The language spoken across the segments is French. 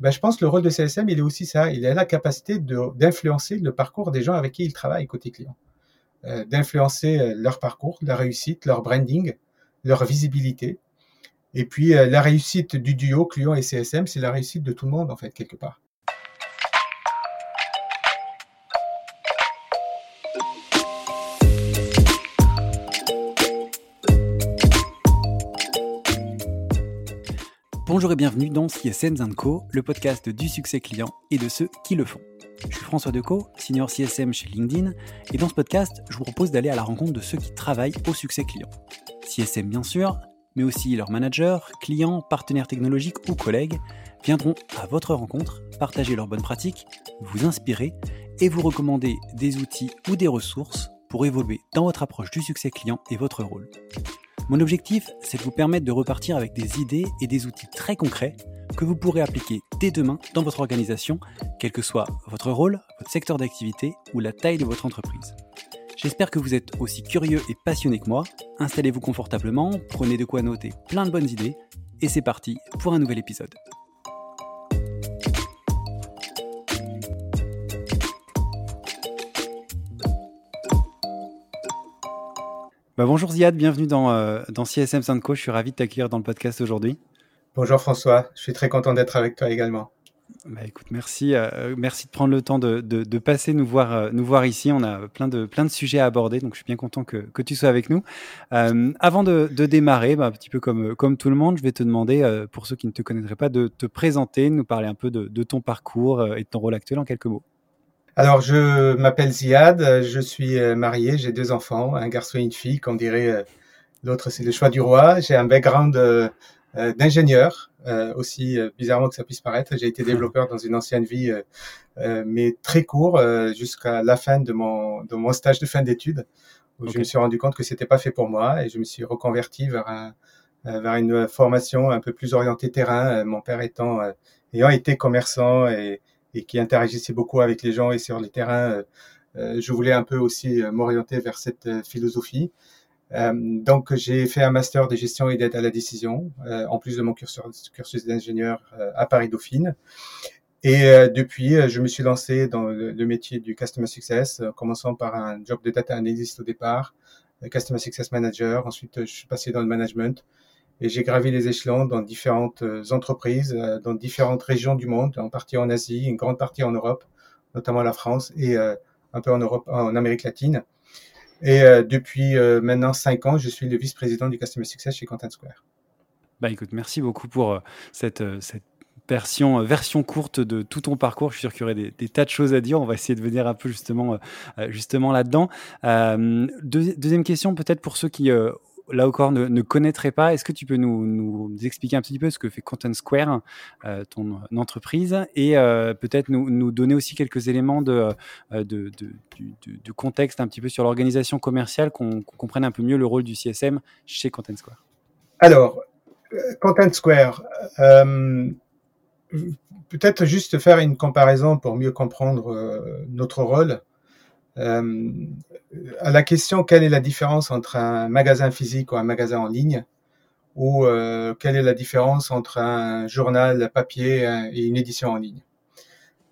ben, je pense que le rôle de CSM, il est aussi ça. Il a la capacité d'influencer le parcours des gens avec qui il travaille côté client. Euh, d'influencer leur parcours, leur réussite, leur branding, leur visibilité. Et puis, la réussite du duo client et CSM, c'est la réussite de tout le monde, en fait, quelque part. Bonjour et bienvenue dans CSM Co, le podcast du succès client et de ceux qui le font. Je suis François Decaux, senior CSM chez LinkedIn, et dans ce podcast, je vous propose d'aller à la rencontre de ceux qui travaillent au succès client. CSM bien sûr, mais aussi leurs managers, clients, partenaires technologiques ou collègues viendront à votre rencontre, partager leurs bonnes pratiques, vous inspirer et vous recommander des outils ou des ressources pour évoluer dans votre approche du succès client et votre rôle. Mon objectif, c'est de vous permettre de repartir avec des idées et des outils très concrets que vous pourrez appliquer dès demain dans votre organisation, quel que soit votre rôle, votre secteur d'activité ou la taille de votre entreprise. J'espère que vous êtes aussi curieux et passionné que moi. Installez-vous confortablement, prenez de quoi noter plein de bonnes idées, et c'est parti pour un nouvel épisode. Bah, bonjour Ziad, bienvenue dans, euh, dans CSM. Je suis ravi de t'accueillir dans le podcast aujourd'hui. Bonjour François, je suis très content d'être avec toi également. Bah, écoute, merci, euh, merci de prendre le temps de, de, passer nous voir, euh, nous voir ici. On a plein de, plein de sujets à aborder, donc je suis bien content que, que tu sois avec nous. avant de, de démarrer, bah, un petit peu comme, comme tout le monde, je vais te demander, pour ceux qui ne te connaîtraient pas, de te présenter, de nous parler un peu de, ton parcours et de ton rôle actuel en quelques mots. Alors, je m'appelle Ziad, je suis euh, marié, j'ai deux enfants, un garçon et une fille, qu'on dirait euh, l'autre c'est le choix du roi. J'ai un background euh, d'ingénieur, aussi bizarrement que ça puisse paraître. J'ai été développeur dans une ancienne vie, mais très court, jusqu'à la fin de mon, de mon stage de fin d'études, où je me suis rendu compte que c'était pas fait pour moi et je me suis reconverti vers un, vers une formation un peu plus orientée terrain. Mon père étant ayant été commerçant et et qui interagissait beaucoup avec les gens et sur les terrains, euh, euh, je voulais un peu aussi euh, m'orienter vers cette philosophie. donc, j'ai fait un master de gestion et d'aide à la décision, en plus de mon cursus, cursus d'ingénieur à Paris Dauphine. Et depuis, je me suis lancé dans le, métier du Customer Success, commençant par un job de data analyst au départ, Customer Success Manager. Ensuite, je suis passé dans le management et j'ai gravi les échelons dans différentes euh, entreprises, euh, dans différentes régions du monde, en partie en Asie, une grande partie en Europe, notamment la France et euh, un peu en Europe, en Amérique latine. Et depuis maintenant cinq ans, je suis le vice-président du Customer Success chez Content Square. Bah écoute, merci beaucoup pour cette, cette version, courte de tout ton parcours. Je suis sûr qu'il y aurait des, tas de choses à dire. On va essayer de venir un peu justement, justement là-dedans. deuxième question, peut-être pour ceux qui encore ne, ne connaîtrait pas, est-ce que tu peux nous, expliquer un petit peu ce que fait Content Square, euh, ton entreprise, et euh, peut-être nous, donner aussi quelques éléments de, euh, contexte un petit peu sur l'organisation commerciale, qu'on comprenne un peu mieux le rôle du CSM chez Content Square? Alors, Content Square, peut-être juste faire une comparaison pour mieux comprendre notre rôle. Euh, à la question quelle est la différence entre un magasin physique ou un magasin en ligne, ou euh, quelle est la différence entre un journal papier et une édition en ligne?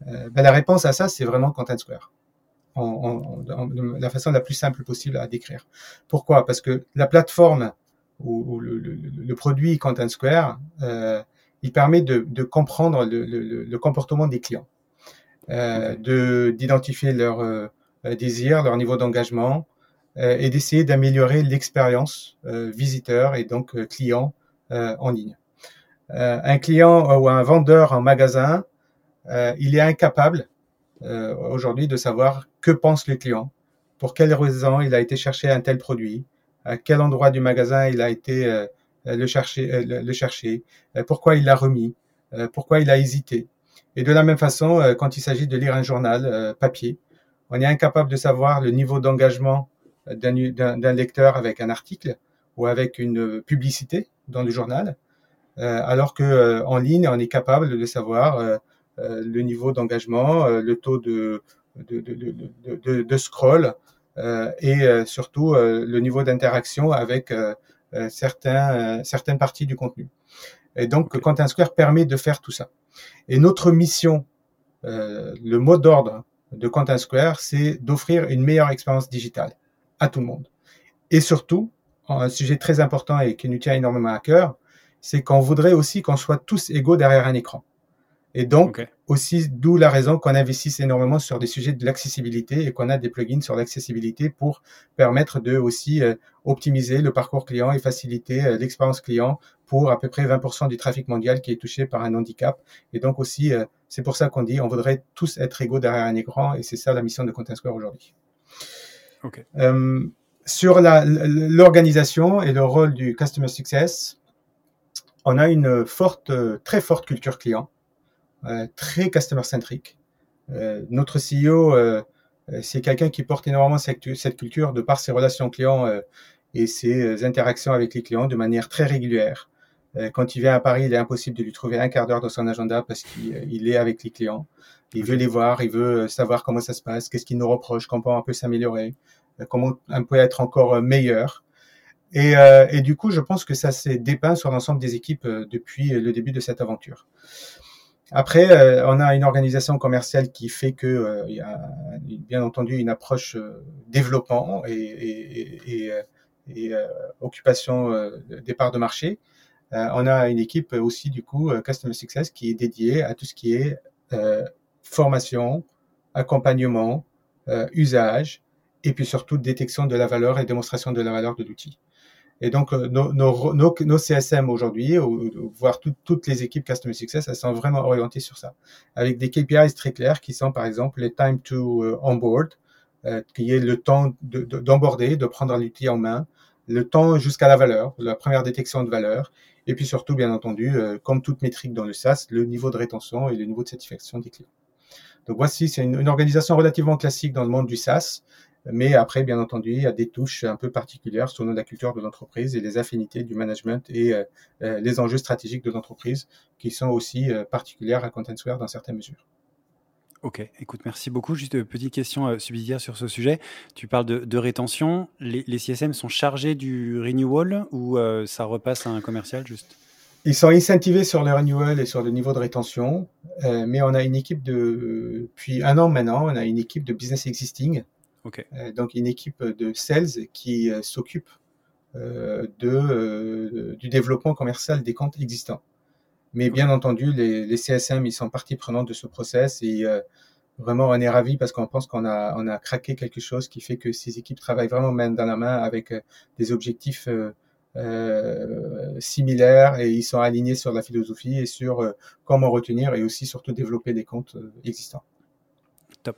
Euh, ben, La réponse à ça, c'est vraiment Content Square. En, la façon la plus simple possible à décrire. Pourquoi? Parce que la plateforme ou, le, produit Content Square, il permet de, de comprendre le, le, comportement des clients, de d'identifier leur euh, désir, leur niveau d'engagement, euh, et d'essayer d'améliorer l'expérience euh, visiteur et donc client en ligne. un client ou un vendeur en magasin, il est incapable aujourd'hui de savoir que pense le client, pour quelle raison il a été chercher un tel produit, à quel endroit du magasin il a été le chercher pourquoi il l'a remis, pourquoi il a hésité. Et de la même façon, quand il s'agit de lire un journal papier, on est incapable de savoir le niveau d'engagement d'un lecteur avec un article ou avec une publicité dans le journal, euh, alors que euh, en ligne, on est capable de savoir euh, le niveau d'engagement, le taux de, de, de, de scroll et surtout le niveau d'interaction avec certains, certaines parties du contenu. Et donc, Content Square permet de faire tout ça. Et notre mission, euh, le mot d'ordre de Content Square, c'est d'offrir une meilleure expérience digitale à tout le monde. Et surtout, un sujet très important et qui nous tient énormément à cœur, c'est qu'on voudrait aussi qu'on soit tous égaux derrière un écran. Et donc, aussi, d'où la raison qu'on investisse énormément sur des sujets de l'accessibilité et qu'on a des plugins sur l'accessibilité pour permettre de aussi euh, optimiser le parcours client et faciliter euh, l'expérience client pour à peu près 20% du trafic mondial qui est touché par un handicap. Et donc aussi, euh, c'est pour ça qu'on dit on voudrait tous être égaux derrière un écran et c'est ça la mission de Content Square aujourd'hui. sur l'organisation et le rôle du Customer Success, on a une forte, très forte culture client très customer-centric. Euh, notre CEO, euh, c'est quelqu'un qui porte énormément cette, cette, culture de par ses relations clients et ses interactions avec les clients de manière très régulière. Quand il vient à Paris, il est impossible de lui trouver un quart d'heure dans son agenda parce qu'il est avec les clients. Il veut les voir, il veut savoir comment ça se passe, qu'est-ce qu'il nous reproche, comment on peut s'améliorer, comment on peut être encore meilleur. Et, et, du coup, je pense que ça s'est dépeint sur l'ensemble des équipes depuis le début de cette aventure. Après, euh, on a une organisation commerciale qui fait que euh, il y a bien entendu une approche euh, développement et, et, et, et occupation des parts de marché. on a une équipe aussi du coup Customer Success qui est dédiée à tout ce qui est formation, accompagnement, usage et puis surtout détection de la valeur et démonstration de la valeur de l'outil. Et donc, euh, nos, nos, nos, CSM aujourd'hui, voire toutes les équipes Customer Success, elles sont vraiment orientées sur ça, avec des KPIs très clairs qui sont, par exemple, les time to euh, onboard, euh, qui est le temps d'emborder, de, de, prendre l'outil en main, le temps jusqu'à la valeur, la première détection de valeur, et puis surtout, bien entendu, comme toute métrique dans le SaaS, le niveau de rétention et le niveau de satisfaction des clients. Donc voici, c'est une, une, organisation relativement classique dans le monde du SaaS, mais après, bien entendu, il y a des touches un peu particulières selon la culture de l'entreprise et les affinités du management et euh, euh, les enjeux stratégiques de l'entreprise qui sont aussi euh, particulières à ContentSquare dans certaines mesures. Ok, écoute, merci beaucoup. Juste une petite question subsidiaire sur ce sujet. Tu parles de, rétention. Les, les, CSM sont chargés du renewal ou ça repasse à un commercial juste? Ils sont incentivés sur le renewal et sur le niveau de rétention, mais on a une équipe de, depuis un an maintenant, on a une équipe de business existing euh, donc une équipe de sales qui euh, s'occupe euh, de, du développement commercial des comptes existants. Mais bien entendu, les, les, CSM, ils sont partie prenante de ce process et vraiment, on est ravis parce qu'on pense qu'on a, on a craqué quelque chose qui fait que ces équipes travaillent vraiment main dans la main avec des objectifs euh, similaires et ils sont alignés sur la philosophie et sur comment retenir et aussi surtout développer des comptes existants.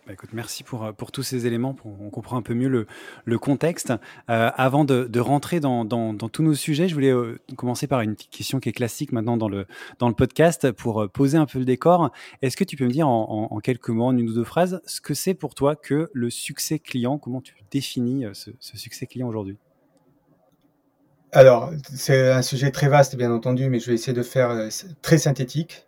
Bah, merci pour, euh, pour tous ces éléments. On comprend un peu mieux le, contexte. Euh, avant de, rentrer dans, tous nos sujets, je voulais euh, commencer par une petite question qui est classique maintenant dans le, podcast pour poser un peu le décor. Est-ce que tu peux me dire en, quelques mots, en une ou deux phrases, ce que c'est pour toi que le succès client? Comment tu définis ce succès client aujourd'hui? Alors, c'est un sujet très vaste, bien entendu, mais je vais essayer de faire très synthétique.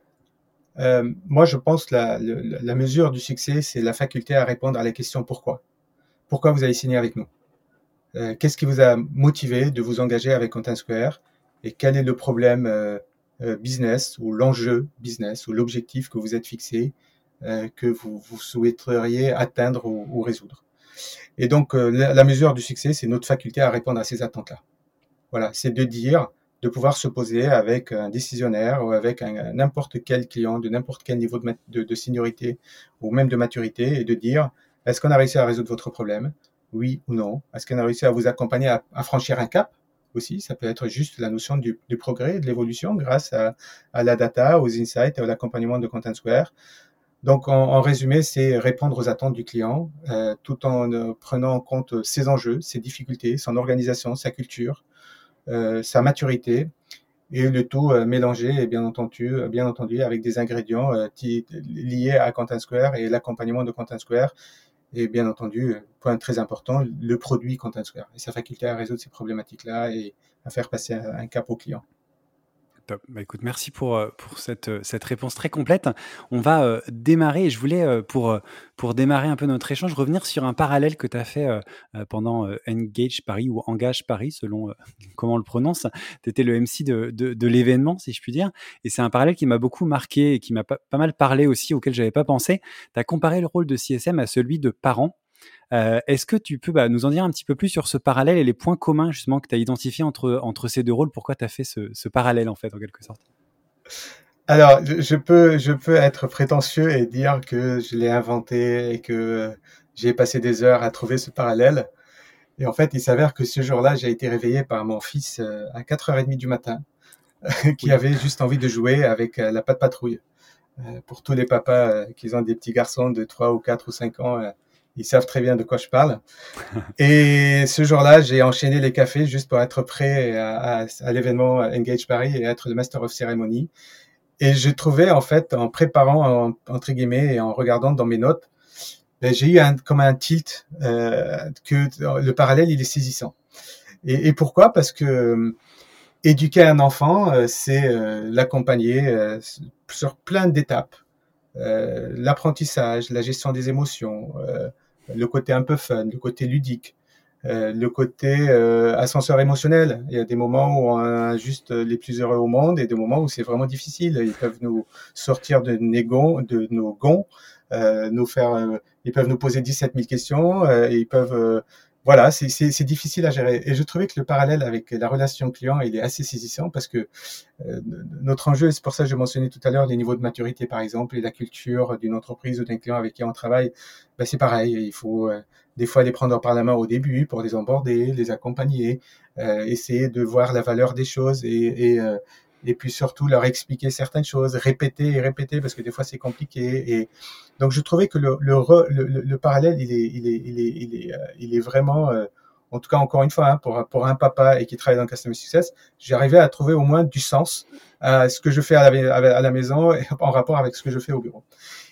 Euh, moi, je pense que la, la, mesure du succès, c'est la faculté à répondre à la question pourquoi. Pourquoi vous avez signé avec nous? Euh, Qu'est-ce qui vous a motivé de vous engager avec Content Square? Et quel est le problème euh, euh business ou l'enjeu business ou l'objectif que vous êtes fixé, euh, que vous, vous, souhaiteriez atteindre ou, ou résoudre? Et donc, la, la mesure du succès, c'est notre faculté à répondre à ces attentes-là. Voilà, c'est de dire de pouvoir se poser avec un décisionnaire ou avec n'importe quel client de n'importe quel niveau de, de, seniorité ou même de maturité et de dire est-ce qu'on a réussi à résoudre votre problème? Oui ou non? Est-ce qu'on a réussi à vous accompagner à, franchir un cap aussi? Ça peut être juste la notion du, du progrès de l'évolution grâce à, la data, aux insights et à l'accompagnement de Content Square. Donc, en, résumé, c'est répondre aux attentes du client euh, tout en euh, prenant en compte ses enjeux, ses difficultés, son organisation, sa culture, sa maturité et le tout euh, mélangé et bien entendu, euh, bien entendu avec des ingrédients liés à Content Square et l'accompagnement de Content Square et bien entendu, point très important, le produit Content Square et sa faculté à résoudre ces problématiques-là et à faire passer un, cap au client. Top. Bah, écoute, merci pour, euh, pour cette, euh, cette réponse très complète. On va euh, démarrer, et je voulais, pour, pour démarrer un peu notre échange, revenir sur un parallèle que tu as fait pendant Engage Paris ou Engage Paris, selon comment on le prononce. Tu étais le MC de, de, l'événement, si je puis dire. Et c'est un parallèle qui m'a beaucoup marqué et qui m'a pas, pas mal parlé aussi, auquel j'avais pas pensé. Tu as comparé le rôle de CSM à celui de parent. Euh, est-ce que tu peux bah, nous en dire un petit peu plus sur ce parallèle et les points communs justement que tu as identifiés entre, entre ces deux rôles? Pourquoi tu as fait ce, ce, parallèle en fait en quelque sorte? Alors, je peux, je peux être prétentieux et dire que je l'ai inventé et que j'ai passé des heures à trouver ce parallèle. Et en fait, il s'avère que ce jour-là, j'ai été réveillé par mon fils euh, à 4h30 du matin, qui avait juste envie de jouer avec euh, la patte patrouille. Pour tous les papas qui ont des petits garçons de 3 ou 4 ou 5 ans, ils savent très bien de quoi je parle. Et ce jour-là, j'ai enchaîné les cafés juste pour être prêt à, à, l'événement Engage Paris et être le Master of Ceremony. Et je trouvais, en fait, en préparant, entre guillemets, et en regardant dans mes notes, ben, j'ai eu un, comme un tilt euh, que le parallèle, il est saisissant. Et, et pourquoi? Parce que euh, éduquer un enfant, euh, c'est l'accompagner sur plein d'étapes. l'apprentissage, la gestion des émotions, le côté un peu fun, le côté ludique, euh, le côté euh, ascenseur émotionnel. Il y a des moments où on a juste les plus heureux au monde et des moments où c'est vraiment difficile. Ils peuvent nous sortir de, nos gonds, euh, nous faire, ils peuvent nous poser 17 000 questions et ils peuvent voilà, c'est difficile à gérer. Et je trouvais que le parallèle avec la relation client, il est assez saisissant parce que euh, notre enjeu, et c'est pour ça que je mentionnais tout à l'heure les niveaux de maturité, par exemple, et la culture d'une entreprise ou d'un client avec qui on travaille, ben c'est pareil. Il faut euh, des fois les prendre par la main au début pour les emborder, les accompagner, euh, essayer de voir la valeur des choses et, euh, et puis surtout leur expliquer certaines choses, répéter et répéter parce que des fois c'est compliqué. Et donc je trouvais que le, le, le, le parallèle il est, il est, il est, il est, euh, il est vraiment, euh, en tout cas encore une fois, hein, pour, pour un papa et qui travaille dans le customer success, j'arrivais à trouver au moins du sens à ce que je fais à la, à la maison en rapport avec ce que je fais au bureau.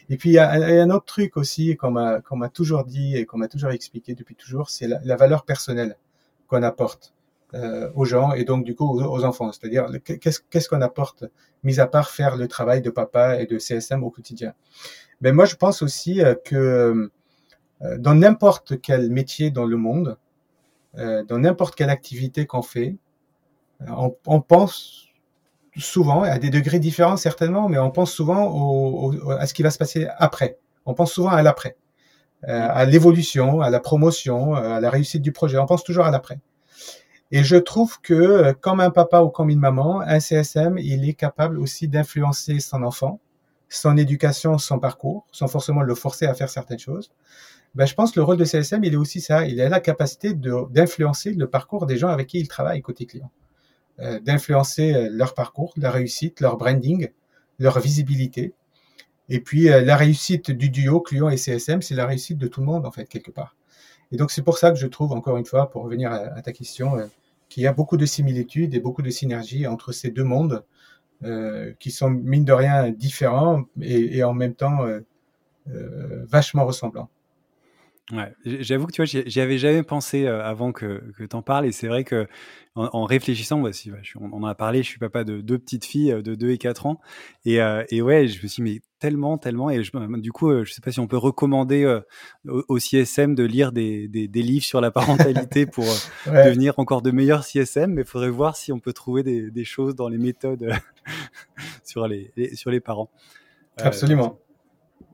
Et puis il y a, un autre truc aussi qu'on m'a qu'on toujours dit et qu'on m'a toujours expliqué depuis toujours, c'est la valeur personnelle qu'on apporte euh, aux gens et donc du coup aux, enfants. C'est-à-dire qu'est-ce qu'est-ce qu'on apporte, mis à part faire le travail de papa et de CSM au quotidien? Mais moi, je pense aussi euh, que euh, dans n'importe quel métier dans le monde, dans n'importe quelle activité qu'on fait, on, on, pense souvent, à des degrés différents certainement, mais on pense souvent au, à ce qui va se passer après. On pense souvent à l'après, à l'évolution, à la promotion, à la réussite du projet. On pense toujours à l'après. Et je trouve que, euh, comme un papa ou comme une maman, un CSM, il est capable aussi d'influencer son enfant, son éducation, son parcours, sans forcément le forcer à faire certaines choses. Ben, je pense que le rôle de CSM, il est aussi ça. Il a la capacité d'influencer le parcours des gens avec qui il travaille côté client. Euh, d'influencer euh, leur parcours, leur réussite, leur branding, leur visibilité. Et puis, la réussite du duo client et CSM, c'est la réussite de tout le monde, en fait, quelque part. Et donc, c'est pour ça que je trouve, encore une fois, pour revenir à ta question, qu'il y a beaucoup de similitudes et beaucoup de synergies entre ces deux mondes euh, qui sont mine de rien différents et, en même temps euh, euh, vachement ressemblants. Ouais, j'avoue que tu vois, j'y avais jamais pensé euh, avant que, que tu en parles, et c'est vrai que en, en réfléchissant, bah, si, bah, je, on en a parlé, je suis papa de deux petites filles euh, de 2 et 4 ans, et, euh, et ouais, je me suis dit, mais tellement, tellement, et je, du coup, je sais pas si on peut recommander au, au, CSM de lire des, des, des, livres sur la parentalité pour ouais. devenir encore de meilleurs CSM, mais il faudrait voir si on peut trouver des, des choses dans les méthodes sur, les, les, sur les parents. Absolument.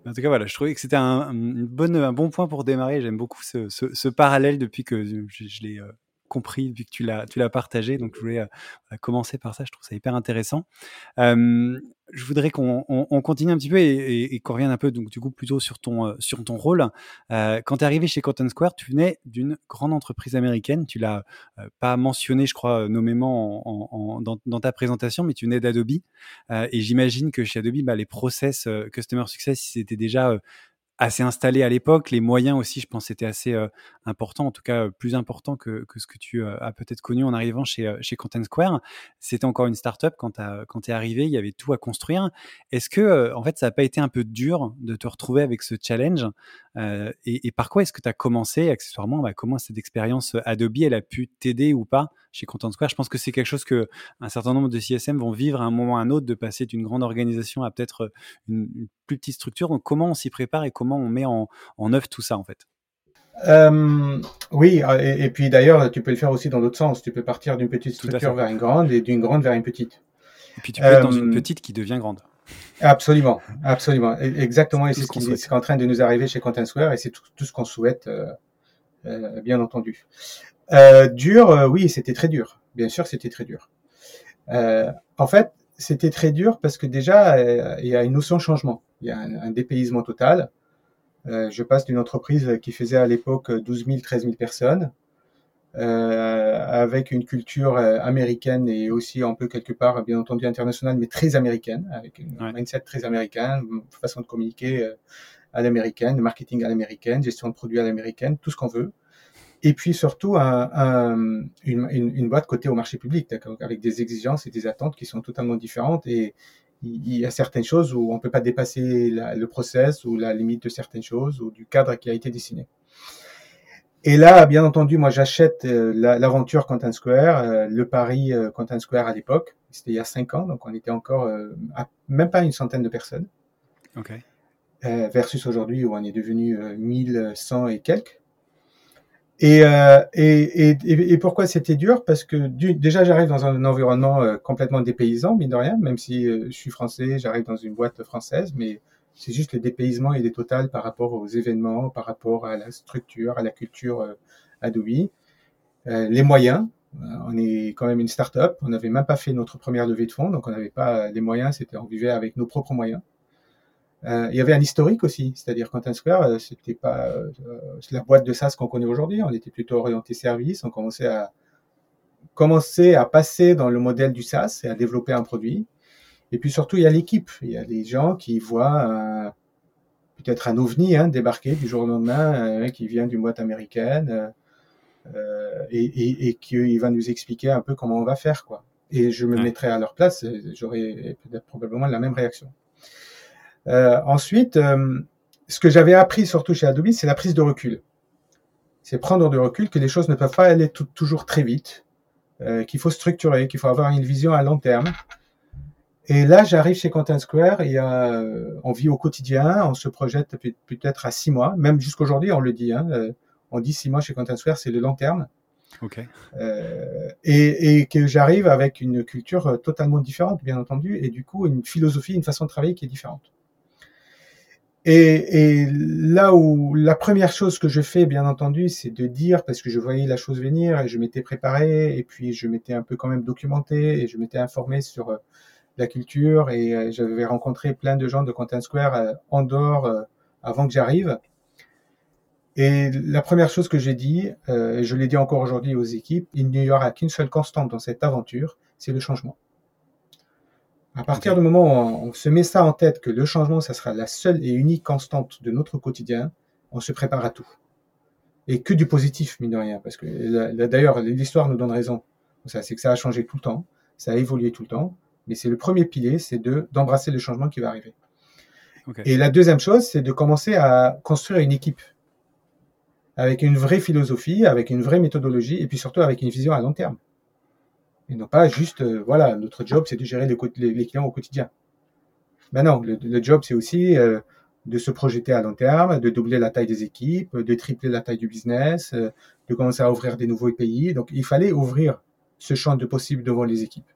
En tout cas, voilà, je trouvais que c'était un, bon point pour démarrer. J'aime beaucoup ce, parallèle depuis que je, je l'ai euh, compris, depuis que tu l'as, tu l'as partagé. Donc, je voulais euh, commencer par ça. Je trouve ça hyper intéressant. Je voudrais qu'on on, on continue un petit peu et, qu'on revienne un peu, donc, du coup, plutôt sur ton, euh, sur ton rôle. Euh, quand tu es arrivé chez Content Square, tu venais d'une grande entreprise américaine. Tu l'as pas mentionné, je crois, nommément en, en, dans, dans, ta présentation, mais tu venais d'Adobe. et j'imagine que chez Adobe, bah, les process Customer Success, c'était déjà assez installé à l'époque. Les moyens aussi, je pense, étaient assez euh, importants, en tout cas plus importants que, que ce que tu euh, as peut-être connu en arrivant chez, euh, chez Content Square. C'était encore une startup quand tu es arrivé, il y avait tout à construire. Est-ce que, en fait, ça n'a pas été un peu dur de te retrouver avec ce challenge et, et, par quoi est-ce que tu as commencé, accessoirement, bah, comment cette expérience Adobe, elle a pu t'aider ou pas chez Content Square? Je pense que c'est quelque chose que un certain nombre de CSM vont vivre à un moment ou à un autre, de passer d'une grande organisation à peut-être une, une plus petite structure. Donc, comment on s'y prépare et comment on met en, œuvre tout ça en fait? Euh, oui, et, puis d'ailleurs, tu peux le faire aussi dans l'autre sens. Tu peux partir d'une petite structure vers une grande et d'une grande vers une petite. Et puis tu peux être dans une euh, petite qui devient grande. Absolument, absolument, exactement. Et c'est ce qui est en train de nous arriver chez Content Square et c'est tout, ce qu'on souhaite, euh, bien entendu. dur, oui, c'était très dur. Bien sûr, c'était très dur. en fait, c'était très dur parce que déjà, il y a une notion de changement. Il y a un dépaysement total. Euh, je passe d'une entreprise qui faisait à l'époque 12 000, 13 000 personnes, euh, avec une culture euh, américaine et aussi un peu quelque part, bien entendu, internationale, mais très américaine, avec une mindset très américaine, façon de communiquer à l'américaine, marketing à l'américaine, gestion de produits à l'américaine, tout ce qu'on veut. Et puis surtout un, un, une, une, une, boîte côté au marché public, avec des exigences et des attentes qui sont totalement différentes et, il y a certaines choses où on peut pas dépasser le process ou la limite de certaines choses ou du cadre qui a été dessiné. Et là, bien entendu, moi j'achète euh, l'aventure Content Square, euh, le pari euh, Content Square à l'époque. C'était il y a cinq ans, donc on était encore à même pas une centaine de personnes. Okay. versus aujourd'hui où on est devenu 1100 et quelques. Euh, et, et, et, pourquoi c'était dur? Parce que déjà j'arrive dans un environnement euh, complètement dépaysant, mine de rien, même si euh, je suis français, j'arrive dans une boîte française, mais c'est juste le dépaysement et est total par rapport aux événements, par rapport à la structure, à la culture Adobe. les moyens, on est quand même une start-up, on n'avait même pas fait notre première levée de fonds, donc on n'avait pas les moyens, c'était on vivait avec nos propres moyens. Euh, il y avait un historique aussi, c'est-à-dire Content Square, euh, c'était pas euh, la boîte de SaaS qu'on connaît aujourd'hui. On était plutôt orienté service. On commençait à commencer à passer dans le modèle du SaaS et à développer un produit. Et puis surtout, il y a l'équipe. Il y a des gens qui voient peut-être un ovni hein, débarquer du jour au lendemain, qui vient d'une boîte américaine et, et, et qui va nous expliquer un peu comment on va faire, quoi. Et je me mettrais à leur place, j'aurais peut-être probablement la même réaction. Euh, ensuite, euh, ce que j'avais appris surtout chez Adobe, c'est la prise de recul. C'est prendre de recul que les choses ne peuvent pas aller toujours très vite, euh, qu'il faut structurer, qu'il faut avoir une vision à long terme. Et là, j'arrive chez Content Square, y a, on vit au quotidien, on se projette peut-être à six mois, même jusqu'aujourd'hui, on le dit. Hein, on dit six mois chez Content Square, c'est le long terme. Okay. Euh, et, et, que j'arrive avec une culture totalement différente, bien entendu, et du coup une philosophie, une façon de travailler qui est différente. Et, là où la première chose que je fais, bien entendu, c'est de dire, parce que je voyais la chose venir et je m'étais préparé, et puis je m'étais un peu quand même documenté, et je m'étais informé sur euh, la culture, et euh, j'avais rencontré plein de gens de Content Square euh, en dehors avant que j'arrive. Et la première chose que j'ai dit, et je l'ai dit encore aujourd'hui aux équipes, il n'y aura qu'une seule constante dans cette aventure, c'est le changement. À partir du moment où on, se met ça en tête, que le changement, ça sera la seule et unique constante de notre quotidien, on se prépare à tout. Et que du positif, mine de rien, parce que d'ailleurs, l'histoire nous donne raison. C'est que ça a changé tout le temps, ça a évolué tout le temps, mais c'est le premier pilier, c'est de d'embrasser le changement qui va arriver. Et la deuxième chose, c'est de commencer à construire une équipe avec une vraie philosophie, avec une vraie méthodologie, et puis surtout avec une vision à long terme et non pas juste, euh, voilà, notre job, c'est de gérer les, clients au quotidien. Ben non, le, job, c'est aussi euh, de se projeter à long terme, de doubler la taille des équipes, de tripler la taille du business, euh, de commencer à ouvrir des nouveaux pays. Donc, il fallait ouvrir ce champ de possibles devant les équipes.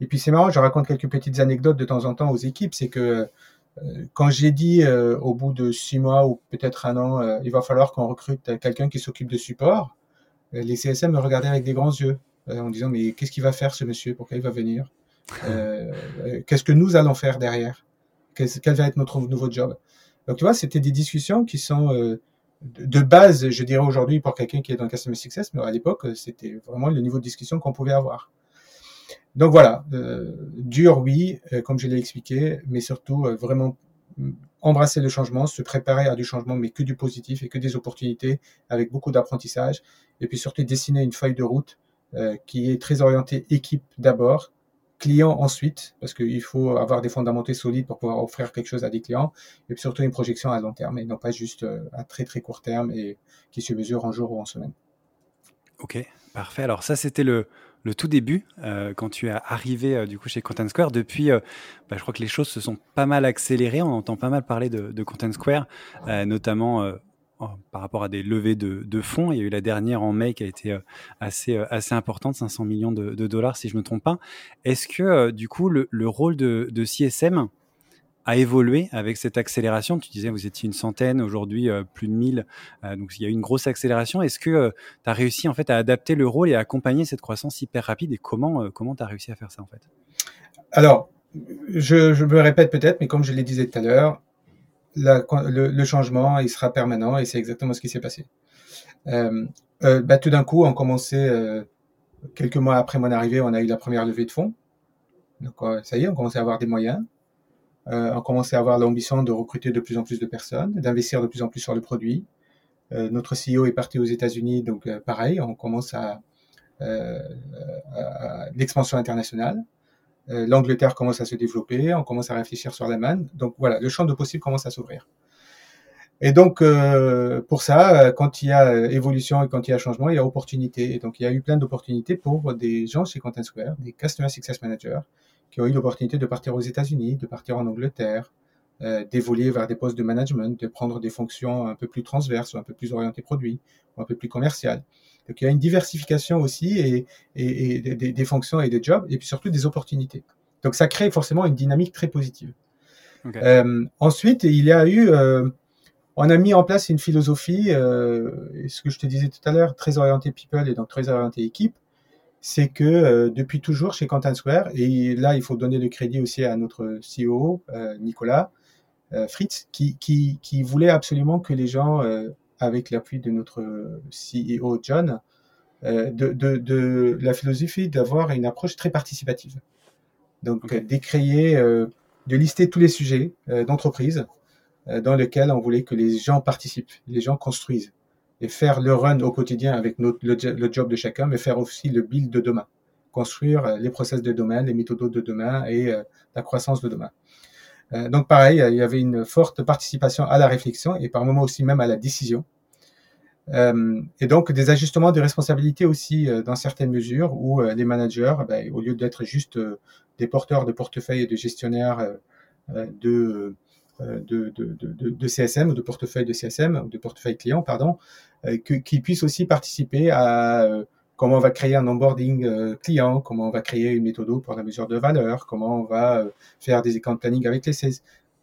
Et puis, c'est marrant, je raconte quelques petites anecdotes de temps en temps aux équipes, c'est que quand j'ai dit au bout de six mois ou peut-être un an, il va falloir qu'on recrute quelqu'un qui s'occupe de support, les CSM me regardaient avec des grands yeux. Euh, en disant mais qu'est-ce qu'il va faire ce monsieur? Pourquoi il va venir? Euh, euh, Qu'est-ce que nous allons faire derrière? Quel va être notre nouveau job? Donc tu vois, c'était des discussions qui sont de base, je dirais aujourd'hui pour quelqu'un qui est dans le customer success, mais à l'époque c'était vraiment le niveau de discussion qu'on pouvait avoir. Donc voilà, dur oui, comme je l'ai expliqué, mais surtout vraiment embrasser le changement, se préparer à du changement, mais que du positif et que des opportunités, avec beaucoup d'apprentissage, et puis surtout dessiner une feuille de route qui est très orientée équipe d'abord, client ensuite, parce qu'il faut avoir des fondamentaux solides pour pouvoir offrir quelque chose à des clients, et surtout une projection à long terme, et non pas juste euh, à très très court terme et qui se mesure en jour ou en semaine. Ok, parfait. Alors ça, c'était le, le tout début, euh, quand tu es arrivé euh, du coup chez Content Square. Depuis, euh, bah, je crois que les choses se sont pas mal accélérées. On entend pas mal parler de Content Square, notamment par rapport à des levées de, fonds. Il y a eu la dernière en mai qui a été assez, assez importante, 500 millions de, dollars si je ne me trompe pas. Est-ce que du coup le, le rôle de, CSM a évolué avec cette accélération? Tu disais, vous étiez une centaine, aujourd'hui euh, plus de 1000, euh, donc il y a eu une grosse accélération. Est-ce que euh, tu as réussi en fait à adapter le rôle et à accompagner cette croissance hyper rapide? Et comment comment tu as réussi à faire ça en fait? Alors, je, je, me répète peut-être, mais comme je l'ai disais tout à l'heure, le, le, changement, il sera permanent et c'est exactement ce qui s'est passé. Bah, tout d'un coup, on commençait, quelques mois après mon arrivée, on a eu la première levée de fonds. Donc ça y est, on commençait à avoir des moyens euh, on commençait à avoir l'ambition de recruter de plus en plus de personnes, d'investir de plus en plus sur le produit. Euh, notre CEO est parti aux États-Unis, donc euh, pareil, on commence à, euh, l'expansion internationale. L'Angleterre commence à se développer, on commence à réfléchir sur la manne. Donc voilà, le champ de possibles commence à s'ouvrir. Et donc, euh, pour ça, quand il y a évolution et quand il y a changement, il y a opportunité. Et donc, il y a eu plein d'opportunités pour des gens chez Content Square, des Customer Success Managers, qui ont eu l'opportunité de partir aux États-Unis, de partir en Angleterre, euh, d'évoluer vers des postes de management, de prendre des fonctions un peu plus transverses, ou un peu plus orientées produits, ou un peu plus commerciales. Donc il y a une diversification aussi et, et, et des, des, fonctions et des jobs, et puis surtout des opportunités. Donc ça crée forcément une dynamique très positive. Okay. Euh, ensuite, il y a eu, euh, on a mis en place une philosophie, euh, ce que je te disais tout à l'heure, très orientée people et donc très orientée équipe, c'est que depuis toujours chez Content Square, et là il faut donner le crédit aussi à notre CEO, Nicolas Fritz, qui, qui, qui, voulait absolument que les gens, avec l'appui de notre CEO John, de, de, de, la philosophie d'avoir une approche très participative. Donc okay. d'écréer, de lister tous les sujets d'entreprise dans lesquels on voulait que les gens participent, les gens construisent et faire le run au quotidien avec notre, le, le, job de chacun, mais faire aussi le build de demain, construire euh, les process de demain, les méthodes de demain et euh, la croissance de demain. Euh, donc pareil, il y avait une forte participation à la réflexion et par moments aussi même à la décision. Euh, et donc des ajustements de responsabilités aussi euh, dans certaines mesures où les managers, ben, au lieu d'être juste des porteurs de portefeuille et de gestionnaires de de, de, de, de, CSM ou de portefeuille de CSM ou de portefeuille client, pardon, euh, qu'ils puissent aussi participer à euh, comment on va créer un onboarding euh, client, comment on va créer une méthode pour la mesure de valeur, comment on va faire des de planning avec les sales.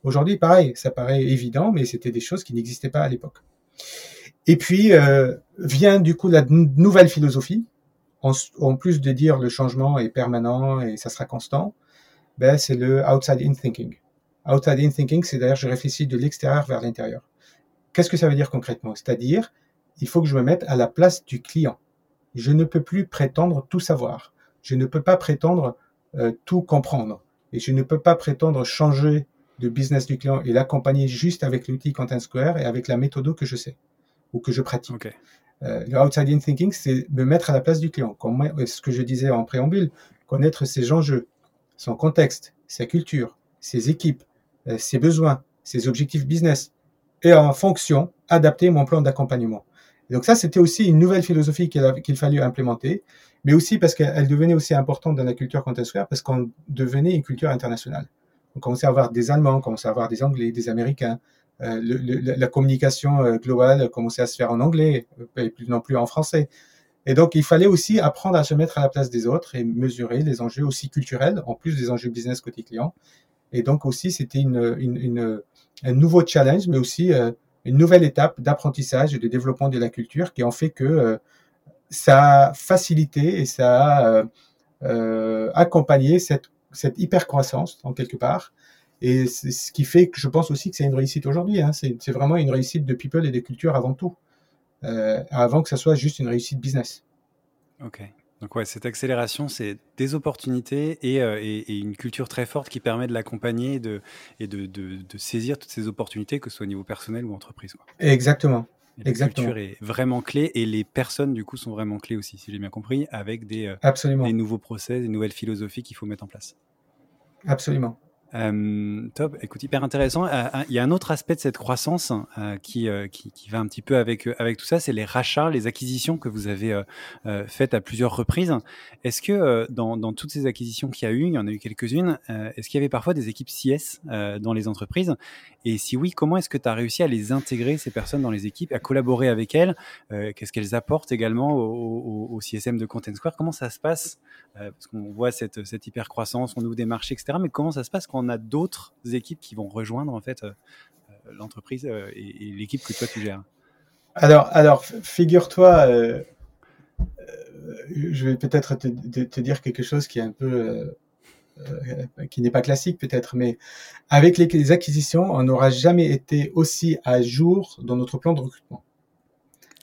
Aujourd'hui, pareil, ça paraît évident, mais c'était des choses qui n'existaient pas à l'époque. Et puis vient du coup la nouvelle philosophie, en, en, plus de dire le changement est permanent et ça sera constant, ben c'est le outside in thinking. Outside in thinking, c'est d'ailleurs je réfléchis de l'extérieur vers l'intérieur. Qu'est-ce que ça veut dire concrètement? C'est-à-dire il faut que je me mette à la place du client. Je ne peux plus prétendre tout savoir. Je ne peux pas prétendre euh, tout comprendre. Et je ne peux pas prétendre changer le business du client et l'accompagner juste avec l'outil Content Square et avec la méthode que je sais ou que je pratique. Okay. Euh, le outside in thinking, c'est me mettre à la place du client. Comme ce que je disais en préambule, connaître ses enjeux, son contexte, sa culture, ses équipes, euh, ses besoins, ses objectifs business, et en fonction, adapter mon plan d'accompagnement. Et donc ça, c'était aussi une nouvelle philosophie qu'il qu'il fallait implémenter, mais aussi parce qu'elle devenait aussi importante dans la culture contextuelle, parce qu'on devenait une culture internationale. On commençait à avoir des Allemands, on commençait à avoir des Anglais, des Américains. Euh, le, le, la communication euh, globale commençait à se faire en anglais, et euh, plus non plus en français. Et donc, il fallait aussi apprendre à se mettre à la place des autres et mesurer les enjeux aussi culturels, en plus des enjeux business côté client. Et donc aussi, c'était une, une, une, un nouveau challenge, mais aussi euh, une nouvelle étape d'apprentissage et de développement de la culture qui en fait que euh, ça a facilité et ça a euh, euh, accompagné cette, cette hyper croissance en quelque part. Et ce qui fait que je pense aussi que c'est une réussite aujourd'hui. Hein. C'est vraiment une réussite de people et de culture avant tout, avant que ça soit juste une réussite business. Ok. Donc ouais, cette accélération, c'est des opportunités euh, et, et, une culture très forte qui permet de l'accompagner et, de, de, de, saisir toutes ces opportunités, que ce soit au niveau personnel ou entreprise. Quoi. Exactement. la Exactement. culture est vraiment clé et les personnes, du coup, sont vraiment clés aussi, si j'ai bien compris, avec des, Absolument. des nouveaux process, des nouvelles philosophies qu'il faut mettre en place. Absolument. Euh, top, écoute, hyper intéressant. Euh, il y a un autre aspect de cette croissance euh, qui, qui, qui, va un petit peu avec, avec tout ça, c'est les rachats, les acquisitions que vous avez faites à plusieurs reprises. Est-ce que dans, dans, toutes ces acquisitions qu'il y a eu, il y en a eu quelques-unes, est-ce qu'il y avait parfois des équipes CS dans les entreprises? Et si oui, comment est-ce que tu as réussi à les intégrer, ces personnes, dans les équipes, à collaborer avec elles? Qu'est-ce qu'elles apportent également au, au, CSM de Content Square? Comment ça se passe Parce qu'on voit cette, cette hyper croissance, on ouvre des marchés, etc. Mais comment ça se passe quand on a d'autres équipes qui vont rejoindre en fait euh, euh, l'entreprise euh, et, l'équipe que toi tu gères? Alors, alors figure-toi, je vais peut-être te, dire quelque chose qui est un peu qui n'est pas classique peut-être, mais avec les, acquisitions, on n'aura jamais été aussi à jour dans notre plan de recrutement.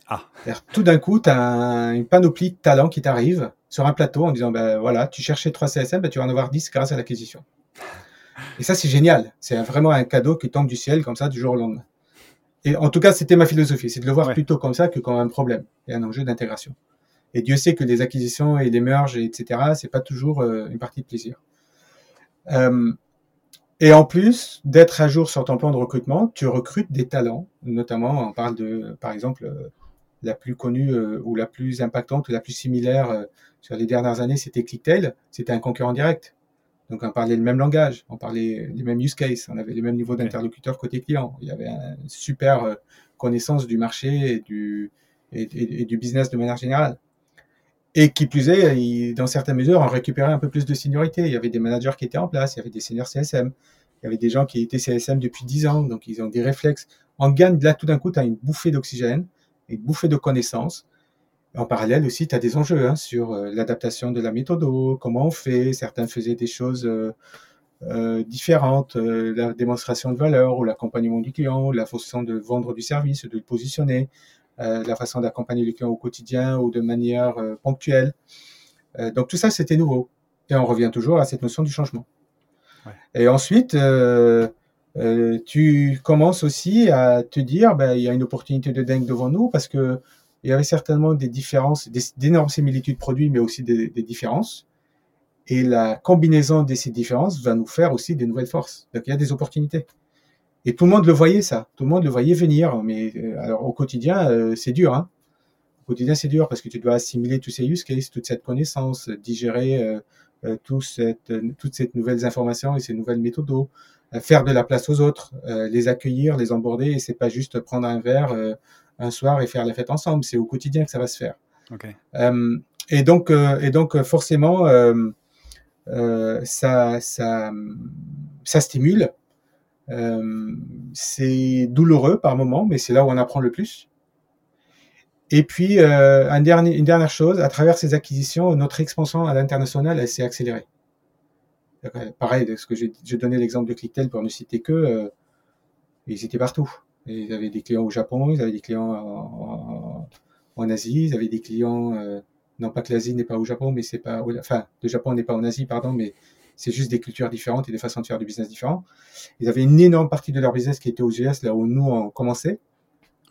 Ah. Tout d'un coup, tu as une panoplie de talents qui t'arrive sur un plateau en disant, ben voilà, tu cherchais 3 CSM, ben, tu vas en avoir 10 grâce à l'acquisition. Et ça, c'est génial. C'est vraiment un cadeau qui tombe du ciel comme ça du jour au lendemain. Et en tout cas, c'était ma philosophie, c'est de le voir plutôt comme ça que comme un problème et un enjeu d'intégration. Et Dieu sait que les acquisitions et les merges, etc., c'est pas toujours euh, une partie de plaisir. Euh, et en plus d'être à jour sur ton plan de recrutement, tu recrutes des talents. Notamment, on parle de, par exemple, euh, la plus connue ou la plus impactante ou la plus similaire sur les dernières années, c'était ClickTail. C'était un concurrent direct. Donc on parlait le même langage, on parlait les mêmes use cases, on avait les mêmes niveaux d'interlocuteurs côté client. Il y avait une super euh, connaissance du marché et du, et, du business de manière générale. Et qui plus est, dans certaines mesures, on récupérait un peu plus de seniorité. Il y avait des managers qui étaient en place, il y avait des seniors CSM, il y avait des gens qui étaient CSM depuis 10 ans, donc ils ont des réflexes. On gagne là tout d'un coup, tu as une bouffée d'oxygène, une bouffée de connaissances en parallèle aussi, tu as des enjeux hein, sur euh, l'adaptation de la méthode, comment on fait. Certains faisaient des choses euh, euh, différentes, la démonstration de valeur ou l'accompagnement du client, la façon de vendre du service, de le positionner, la façon d'accompagner le client au quotidien ou de manière ponctuelle. donc tout ça, c'était nouveau. Et on revient toujours à cette notion du changement. Et ensuite, tu commences aussi à te dire, ben, il y a une opportunité de dingue devant nous parce que il y avait certainement des différences, d'énormes similitudes produits, mais aussi des, différences. Et la combinaison de ces différences va nous faire aussi des nouvelles forces. Donc il y a des opportunités. Et tout le monde le voyait ça, tout le monde le voyait venir. Mais euh, alors au quotidien, euh, c'est dur. Hein. Au quotidien, c'est dur parce que tu dois assimiler tous ces use cases, toute cette connaissance, digérer euh, tout cette, toutes ces nouvelles informations et ces nouvelles méthodes, faire de la place aux autres, les accueillir, les emborder. Et c'est pas juste prendre un verre un soir et faire la fête ensemble. C'est au quotidien que ça va se faire. Euh, et donc, euh, et donc forcément, euh, ça, ça, ça stimule. c'est douloureux par moment, mais c'est là où on apprend le plus. Et puis, un dernier, une dernière chose, à travers ces acquisitions, notre expansion à l'international, s'est accélérée. Pareil, ce que j'ai donné l'exemple de ClickTel pour ne citer que, ils étaient partout. Ils avaient des clients au Japon, ils avaient des clients en, en, Asie, ils avaient des clients, euh, non pas que l'Asie n'est pas au Japon, mais c'est pas, enfin, le Japon n'est pas en Asie, pardon, mais c'est juste des cultures différentes et des façons de faire du business différents. Ils avaient une énorme partie de leur business qui était aux US, là où nous on commençait.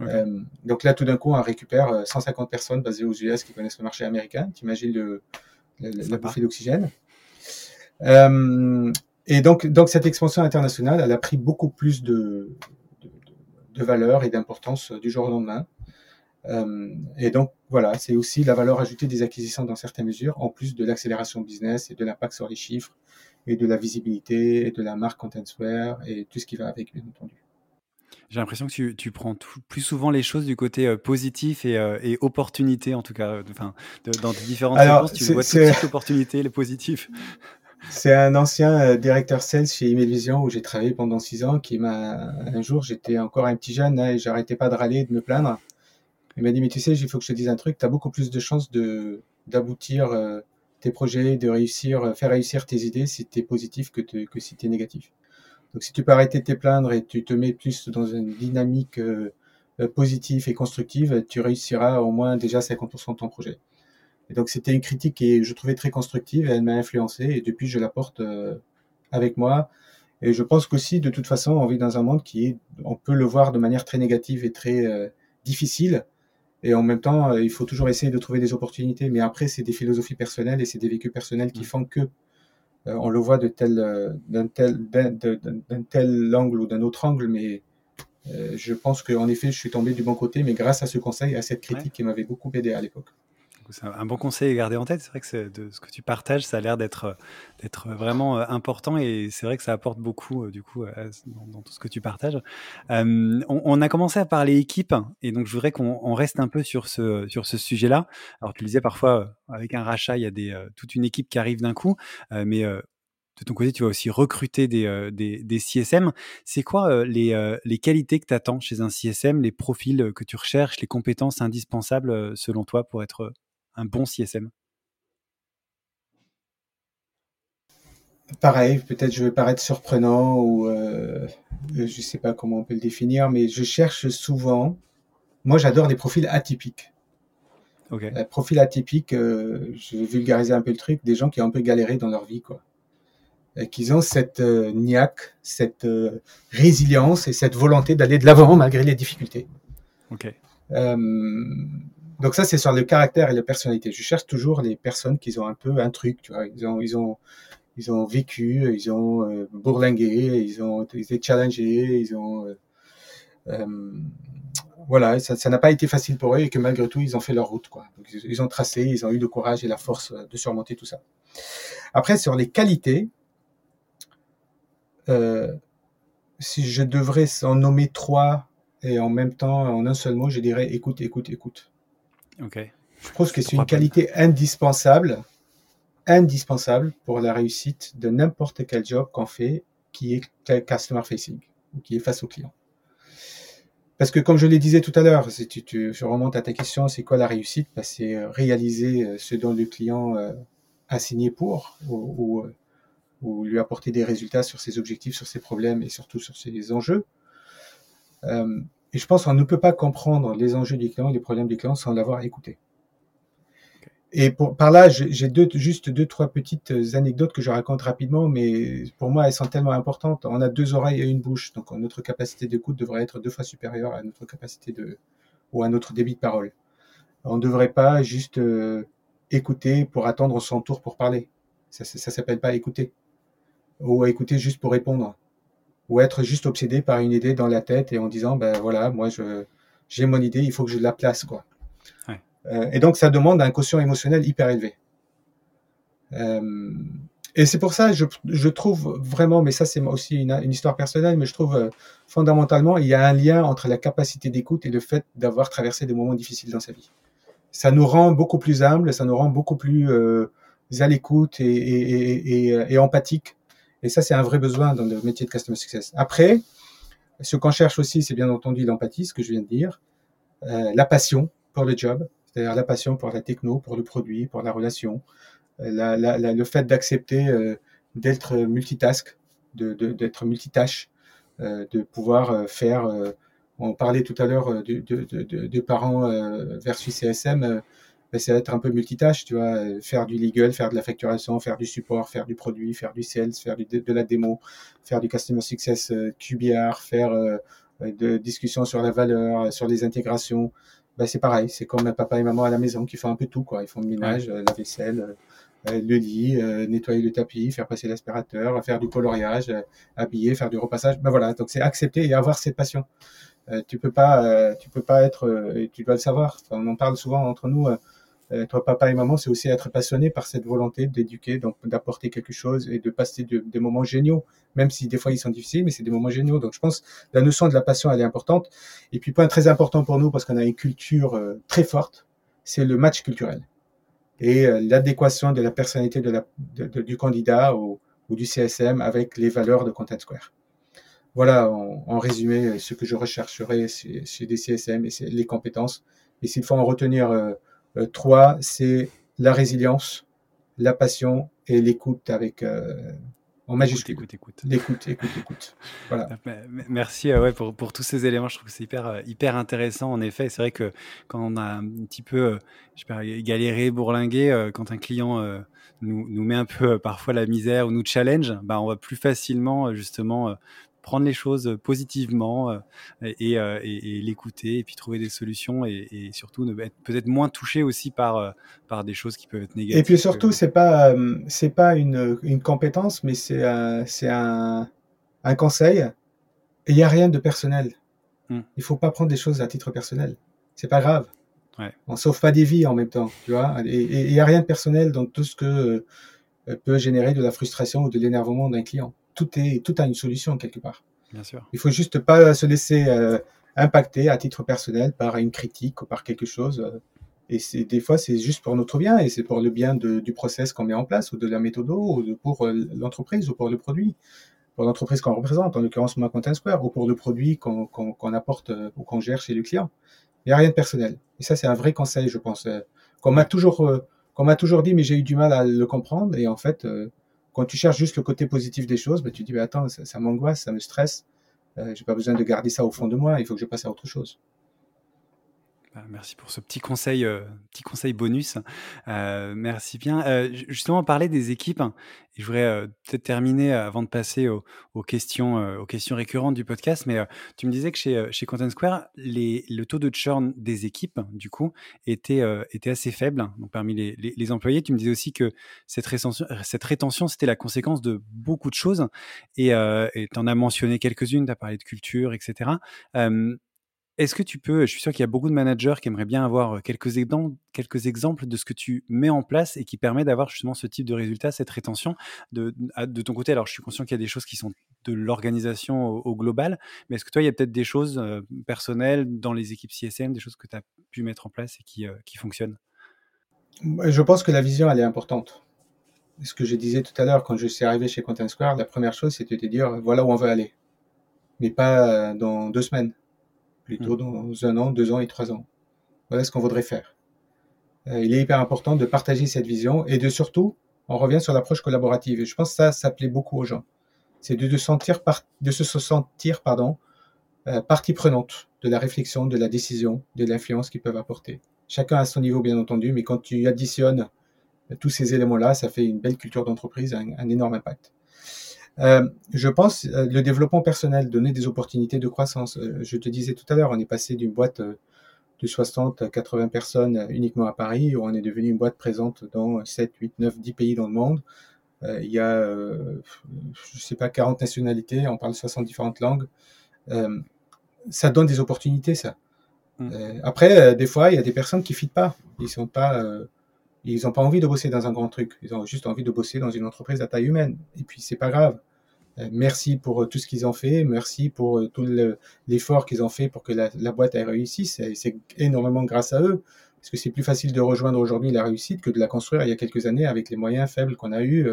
Euh, donc là, tout d'un coup, on récupère 150 euh, personnes basées aux US qui connaissent le marché américain. T'imagines le, la bouffée d'oxygène. Euh, et donc, donc cette expansion internationale, elle a pris beaucoup plus de, de valeur et d'importance du jour au lendemain. Euh, et donc voilà, c'est aussi la valeur ajoutée des acquisitions dans certaines mesures, en plus de l'accélération business et de l'impact sur les chiffres et de la visibilité et de la marque Contentsware et tout ce qui va avec, bien entendu. J'ai l'impression que tu, tu prends plus souvent les choses du côté euh, positif et, euh, et, opportunité, en tout cas, enfin, dans différentes réponses, tu vois tout de suite l'opportunité, le positif. C'est un ancien euh, directeur sales chez Emailvision où j'ai travaillé pendant six ans qui m'a, un jour, j'étais encore un petit jeune hein, et j'arrêtais pas de râler et de me plaindre. Il m'a dit, mais tu sais, il faut que je te dise un truc, tu as beaucoup plus de chances de, d'aboutir euh, tes projets, de réussir, euh, faire réussir tes idées si tu es positif que, que si tu es négatif. Donc si tu peux arrêter de te plaindre et tu te mets plus dans une dynamique positive et constructive, tu réussiras au moins déjà 50% de ton projet. Et donc c'était une critique qui je trouvais très constructive et elle m'a influencé et depuis je la porte avec moi. Et je pense qu'aussi, de toute façon, on vit dans un monde qui est, on peut le voir de manière très négative et très difficile. Et en même temps, il faut toujours essayer de trouver des opportunités. Mais après, c'est des philosophies personnelles et c'est des vécus personnels qui mmh. font que on le voit de tel, d'un tel, d'un tel angle ou d'un autre angle. Mais euh, je pense qu'en effet, je suis tombé du bon côté, mais grâce à ce conseil, à cette critique qui m'avait beaucoup aidé à l'époque. C'est un bon conseil à garder en tête. C'est vrai que de ce que tu partages, ça a l'air d'être d'être vraiment euh, important et c'est vrai que ça apporte beaucoup euh, du coup dans, tout ce que tu partages. on, a commencé à parler équipe et donc je voudrais qu'on reste un peu sur ce sur ce sujet-là. Alors tu le disais parfois avec un rachat, il y a des toute une équipe qui arrive d'un coup, mais de ton côté, tu vas aussi recruter des, euh, des, CSM. C'est quoi euh, les, euh, les, qualités que tu attends chez un CSM, les profils que tu recherches, les compétences indispensables selon toi pour être un bon CSM Pareil, peut-être je vais paraître surprenant ou je ne sais pas comment on peut le définir, mais je cherche souvent. Moi, j'adore des profils atypiques. Okay. profil atypique, je vais vulgariser un peu le truc, des gens qui ont un peu galéré dans leur vie, quoi qu'ils ont cette euh, niaque, cette euh, résilience et cette volonté d'aller de l'avant malgré les difficultés. Ok. Euh, donc ça, c'est sur le caractère et la personnalité. Je cherche toujours les personnes qui ont un peu un truc, tu vois. Ils ont, ils ont, ils ont vécu, ils ont euh, bourlingué, ils ont été challengés, ils ont, voilà, ça n'a pas été facile pour eux et que malgré tout, ils ont fait leur route, quoi. Donc, ils ont tracé, ils ont eu le courage et la force de surmonter tout ça. Après, sur les qualités, euh, si je devrais en nommer trois et en même temps, en un seul mot, je dirais écoute, écoute, écoute. Ok. Je pense que c'est une qualité indispensable, indispensable pour la réussite de n'importe quel job qu'on fait qui est customer facing ou qui est face au client. Parce que comme je le disais tout à l'heure, si tu, tu, je remonte à ta question, c'est quoi la réussite? Bah, C'est euh, réaliser euh, ce dont le client a signé pour ou, ou ou lui apporter des résultats sur ses objectifs, sur ses problèmes et surtout sur ses enjeux. Euh, et je pense qu'on ne peut pas comprendre les enjeux du client et les problèmes du client sans l'avoir écouté. Et pour, par là, j'ai deux, juste deux, trois petites anecdotes que je raconte rapidement, mais pour moi, elles sont tellement importantes. On a deux oreilles et une bouche, donc notre capacité d'écoute devrait être deux fois supérieure à notre capacité de, ou à notre débit de parole. On ne devrait pas juste euh, écouter pour attendre son tour pour parler. Ça, ça s'appelle pas écouter ou écouter juste pour répondre, ou être juste obsédé par une idée dans la tête et en disant ben voilà, moi je j'ai mon idée, il faut que je la place quoi. Euh, et donc ça demande un quotient émotionnel hyper élevé. Euh, et c'est pour ça je, je trouve vraiment, mais ça c'est aussi une, une, histoire personnelle, mais je trouve euh, fondamentalement il y a un lien entre la capacité d'écoute et le fait d'avoir traversé des moments difficiles dans sa vie. Ça nous rend beaucoup plus humbles, ça nous rend beaucoup plus à l'écoute et, et, et, et empathique et ça, c'est un vrai besoin dans le métier de Customer Success. Après, ce qu'on cherche aussi, c'est bien entendu l'empathie, ce que je viens de dire, euh, la passion pour le job, c'est-à-dire la passion pour la techno, pour le produit, pour la relation, euh, le fait d'accepter euh, d'être multitask, d'être multitâche, de pouvoir faire. on parlait tout à l'heure de, de, parents versus CSM ben, c'est être un peu multitâche, tu vois, faire du legal, faire de la facturation, faire du support, faire du produit, faire du sales, faire du, de la démo, faire du customer success euh, QBR, faire euh, de discussions sur la valeur, sur les intégrations. Ben, c'est pareil, c'est comme un papa et maman à la maison qui font un peu tout, quoi. Ils font le ménage, la vaisselle, le lit, nettoyer le tapis, faire passer l'aspirateur, faire du coloriage, habiller, faire du repassage. Ben voilà, donc c'est accepter et avoir cette passion. Euh, tu peux pas, euh, tu peux pas être, et tu dois le savoir. Enfin, on en parle souvent entre nous. Euh, toi, papa et maman, c'est aussi être passionné par cette volonté d'éduquer, donc d'apporter quelque chose et de passer des moments géniaux, même si des fois ils sont difficiles, mais c'est des moments géniaux. Donc je pense la notion de la passion, elle est importante. Et puis point très important pour nous, parce qu'on a une culture euh, très forte, c'est le match culturel et euh, l'adéquation de la personnalité de du candidat ou, du CSM avec les valeurs de Content Square. Voilà, en, résumé, ce que je rechercherais chez, des CSM et les compétences. Et s'il faut en retenir trois, c'est la résilience, la passion et l'écoute avec euh, en majuscule. Écoute, écoute. L'écoute, écoute, écoute. Voilà. Merci ouais, pour, pour, tous ces éléments. Je trouve que c'est hyper, hyper intéressant. En effet, c'est vrai que quand on a un petit peu je pas, galéré, bourlingué, quand un client nous, nous, met un peu parfois la misère ou nous challenge, bah, on va plus facilement justement prendre les choses positivement euh, et, euh, et, et l'écouter et puis trouver des solutions et, et surtout être peut-être moins touché aussi par, euh, par des choses qui peuvent être négatives. Et puis surtout, c'est pas c'est pas une, une, compétence, mais c'est c'est un, un, conseil. Et il n'y a rien de personnel. Hmm. Il faut pas prendre des choses à titre personnel. C'est pas grave. Ouais. On sauve pas des vies en même temps, tu vois. Et il n'y a rien de personnel dans tout ce que peut générer de la frustration ou de l'énervement d'un client tout, est, tout a une solution quelque part. Bien sûr. Il faut juste pas se laisser euh, impacter à titre personnel par une critique ou par quelque chose. Euh, et c'est des fois, c'est juste pour notre bien et c'est pour le bien de, du process qu'on met en place ou de la méthode ou de, pour euh, l'entreprise ou pour le produit, pour l'entreprise qu'on représente, en l'occurrence moi Content Square, ou pour le produit qu'on qu'on apporte ou qu'on gère chez le client. Il n'y a rien de personnel. Et ça, c'est un vrai conseil, je pense. Qu'on m'a toujours, qu'on m'a toujours dit, mais j'ai eu du mal à le comprendre. Et en fait, quand tu cherches juste le côté positif des choses, bah, tu dis, bah, attends, ça, ça m'angoisse, ça me stresse. Euh, j'ai pas besoin de garder ça au fond de moi. Il faut que je passe à autre chose. Bah, merci pour ce petit conseil, euh, petit conseil bonus. Euh, merci bien. Euh, justement, parler des équipes. Et je voudrais euh, peut-être terminer avant de passer aux, aux questions, euh, aux questions récurrentes du podcast. Mais tu me disais que chez, chez Content Square, les, le taux de churn des équipes, du coup, était, était assez faible. Donc, parmi les, les, les, employés, tu me disais aussi que cette rétention, cette rétention, c'était la conséquence de beaucoup de choses. Et tu en as mentionné quelques-unes. Tu as parlé de culture, etc. Est-ce que tu peux, je suis sûr qu'il y a beaucoup de managers qui aimeraient bien avoir quelques quelques exemples de ce que tu mets en place et qui permet d'avoir justement ce type de résultat, cette rétention de, de ton côté? Alors, je suis conscient qu'il y a des choses qui sont de l'organisation au, global, mais est-ce que toi, il y a peut-être des choses personnelles dans les équipes CSM, des choses que tu as pu mettre en place et qui, qui fonctionnent? Je pense que la vision, elle est importante. Ce que je disais tout à l'heure, quand je suis arrivé chez Content Square, la première chose, c'était de dire voilà où on veut aller, mais pas dans deux semaines plutôt mm. dans un an, deux ans et trois ans. Voilà ce qu'on voudrait faire. Euh, il est hyper important de partager cette vision et de surtout, on revient sur l'approche collaborative. Et je pense que ça, ça plaît beaucoup aux gens. C'est de, de, sentir par, de se sentir pardon, euh, partie prenante de la réflexion, de la décision, de l'influence qu'ils peuvent apporter. Chacun à son niveau, bien entendu, mais quand tu additionnes tous ces éléments-là, ça fait une belle culture d'entreprise, un, un énorme impact. Euh, je pense euh, le développement personnel, donner des opportunités de croissance. Euh, je te disais tout à l'heure, on est passé d'une boîte de 60 à 80 personnes uniquement à Paris, où on est devenu une boîte présente dans 7, 8, 9, 10 pays dans le monde. il y a, je sais pas, 40 nationalités, on parle 60 différentes langues. ça donne des opportunités, ça. Mmh. après, des fois, il y a des personnes qui ne fitent pas. Ils sont pas ils n'ont pas envie de bosser dans un grand truc. Ils ont juste envie de bosser dans une entreprise à taille humaine. Et puis, c'est pas grave. Euh, merci pour euh, tout ce qu'ils ont fait. Merci pour euh, tout l'effort qu'ils ont fait pour que la, boîte ait réussi. C'est énormément grâce à eux. Parce que c'est plus facile de rejoindre aujourd'hui la réussite que de la construire il y a quelques années avec les moyens faibles qu'on a eus.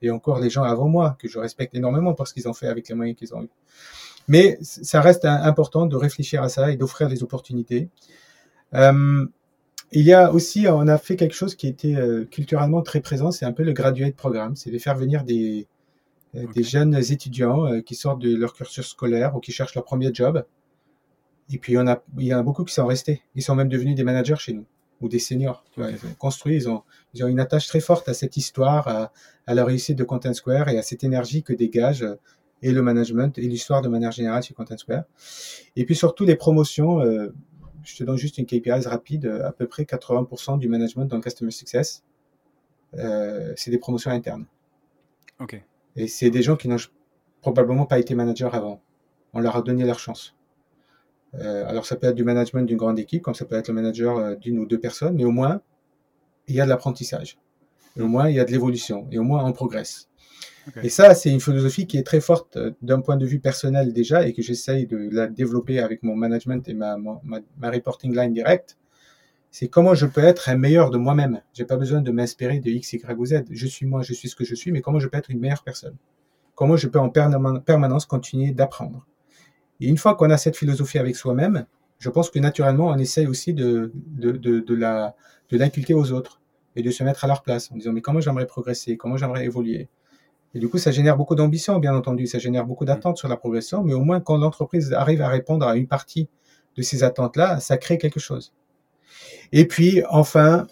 et encore les gens avant moi, que je respecte énormément pour ce qu'ils ont fait avec les moyens qu'ils ont eus. Mais ça reste important de réfléchir à ça et d'offrir des opportunités. Il y a aussi, on a fait quelque chose qui était euh, culturellement très présent, c'est un peu le graduate programme, c'est de faire venir des, euh, des jeunes étudiants euh, qui sortent de leur cursus scolaire ou qui cherchent leur premier job. Et puis, on a, il y en a beaucoup qui sont restés. Ils sont même devenus des managers chez nous ou des seniors. ils ont construit, ils ont, ils ont une attache très forte à cette histoire, à, à, la réussite de Content Square et à cette énergie que dégage et le management et l'histoire de manière générale chez Content Square. Et puis surtout les promotions, je te donne juste une KPI rapide, euh, à peu près 80% du management dans le Customer Success, euh, c'est des promotions internes. Ok. Et c'est des gens qui n'ont probablement pas été managers avant. On leur a donné leur chance. Euh, alors ça peut être du management d'une grande équipe, comme ça peut être le manager d'une ou deux personnes, mais au moins, il y a de l'apprentissage. au moins, il y a de l'évolution. Et au moins, on progresse. Et ça, c'est une philosophie qui est très forte euh, d'un point de vue personnel déjà et que j'essaye de la développer avec mon management et ma, reporting line directe. C'est comment je peux être un meilleur de moi-même. J'ai pas besoin de m'inspirer de X, Y ou Z. Je suis moi, je suis ce que je suis, mais comment je peux être une meilleure personne? Comment je peux en permanence continuer d'apprendre? Et une fois qu'on a cette philosophie avec soi-même, je pense que naturellement, on essaye aussi de, de l'inculquer aux autres et de se mettre à leur place en disant, mais comment j'aimerais progresser? Comment j'aimerais évoluer? Et du coup, ça génère beaucoup d'ambition, bien entendu, ça génère beaucoup d'attentes sur la progression, mais au moins quand l'entreprise arrive à répondre à une partie de ces attentes-là, ça crée quelque chose. Et puis, enfin,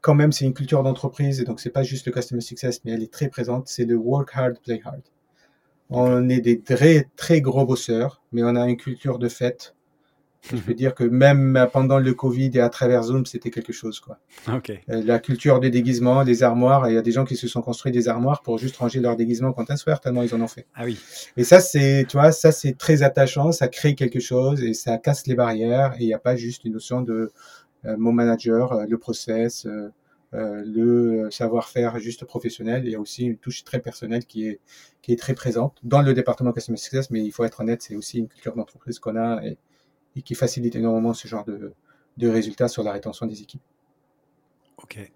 quand même, c'est une culture d'entreprise, et donc c'est pas juste le customer success, mais elle est très présente, c'est le work hard, play hard. On est des très, très gros bosseurs, mais on a une culture de fête. Je peux dire que même pendant le Covid et à travers Zoom, c'était quelque chose, quoi. Ok. Euh, La culture du déguisement, des armoires, il y a des gens qui se sont construits des armoires pour juste ranger leur déguisement quand un soir, tellement ils en ont fait. Ah oui. Et ça, c'est, tu vois, ça, c'est très attachant, ça crée quelque chose et ça casse les barrières et il n'y a pas juste une notion de euh, mon manager, euh, le process, euh, euh, le savoir-faire juste professionnel. Il y a aussi une touche très personnelle qui est, qui est très présente dans le département Customer Success, mais il faut être honnête, c'est aussi une culture d'entreprise qu'on a et, et qui facilite énormément ce genre de, de résultats sur la rétention des équipes. Ok.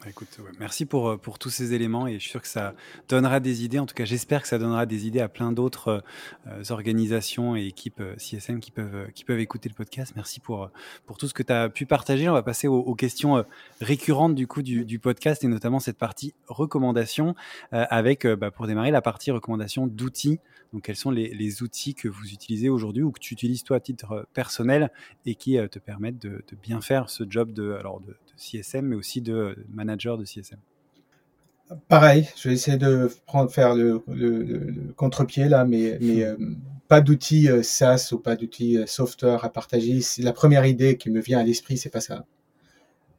Bah, Écoute, merci pour, euh, pour tous ces éléments et je suis sûr que ça donnera des idées. En tout cas, j'espère que ça donnera des idées à plein d'autres euh, organisations et équipes euh, CSM qui peuvent, euh, qui peuvent écouter le podcast. Merci pour, euh, pour tout ce que tu as pu partager. On va passer aux, aux questions euh, récurrentes du coup du, du podcast et notamment cette partie recommandations euh, avec, euh, bah, pour démarrer, la partie recommandation d'outils. Donc, quels sont les, les outils que vous utilisez aujourd'hui ou que tu utilises toi à titre euh, personnel et qui euh, te permettent de, de bien faire ce job de, alors de CSM, mais aussi de euh, manager de CSM. Pareil, je vais essayer de prendre, faire le, le, le- le contre-pied là, mais, mais euh, pas d'outils euh, SaaS ou pas d'outils software à partager. La première idée qui me vient à l'esprit, c'est pas ça.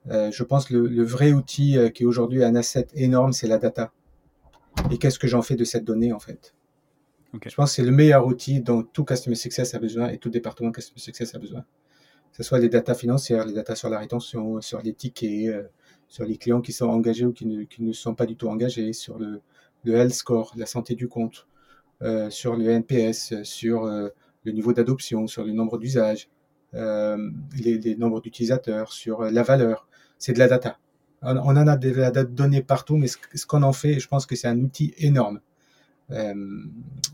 Euh, je pense que le, le vrai outil qui est aujourd'hui un asset énorme, c'est la data. Et qu'est-ce que j'en fais de cette donnée en fait? Je pense que c'est le meilleur outil dont tout Customer Success a besoin et tout département Customer Success a besoin. Ce soit les data financières, les data sur la rétention, sur les tickets, euh, sur les clients qui sont engagés ou qui ne, qui ne sont pas du tout engagés, sur le, le health score, la santé du compte, euh, sur le NPS, sur euh, le niveau d'adoption, sur le nombre d'usages, euh, les, les nombres d'utilisateurs, sur euh, la valeur. C'est de la data. On, en a de la data donnée partout, mais ce, ce qu'on en fait, je pense que c'est un outil énorme euh,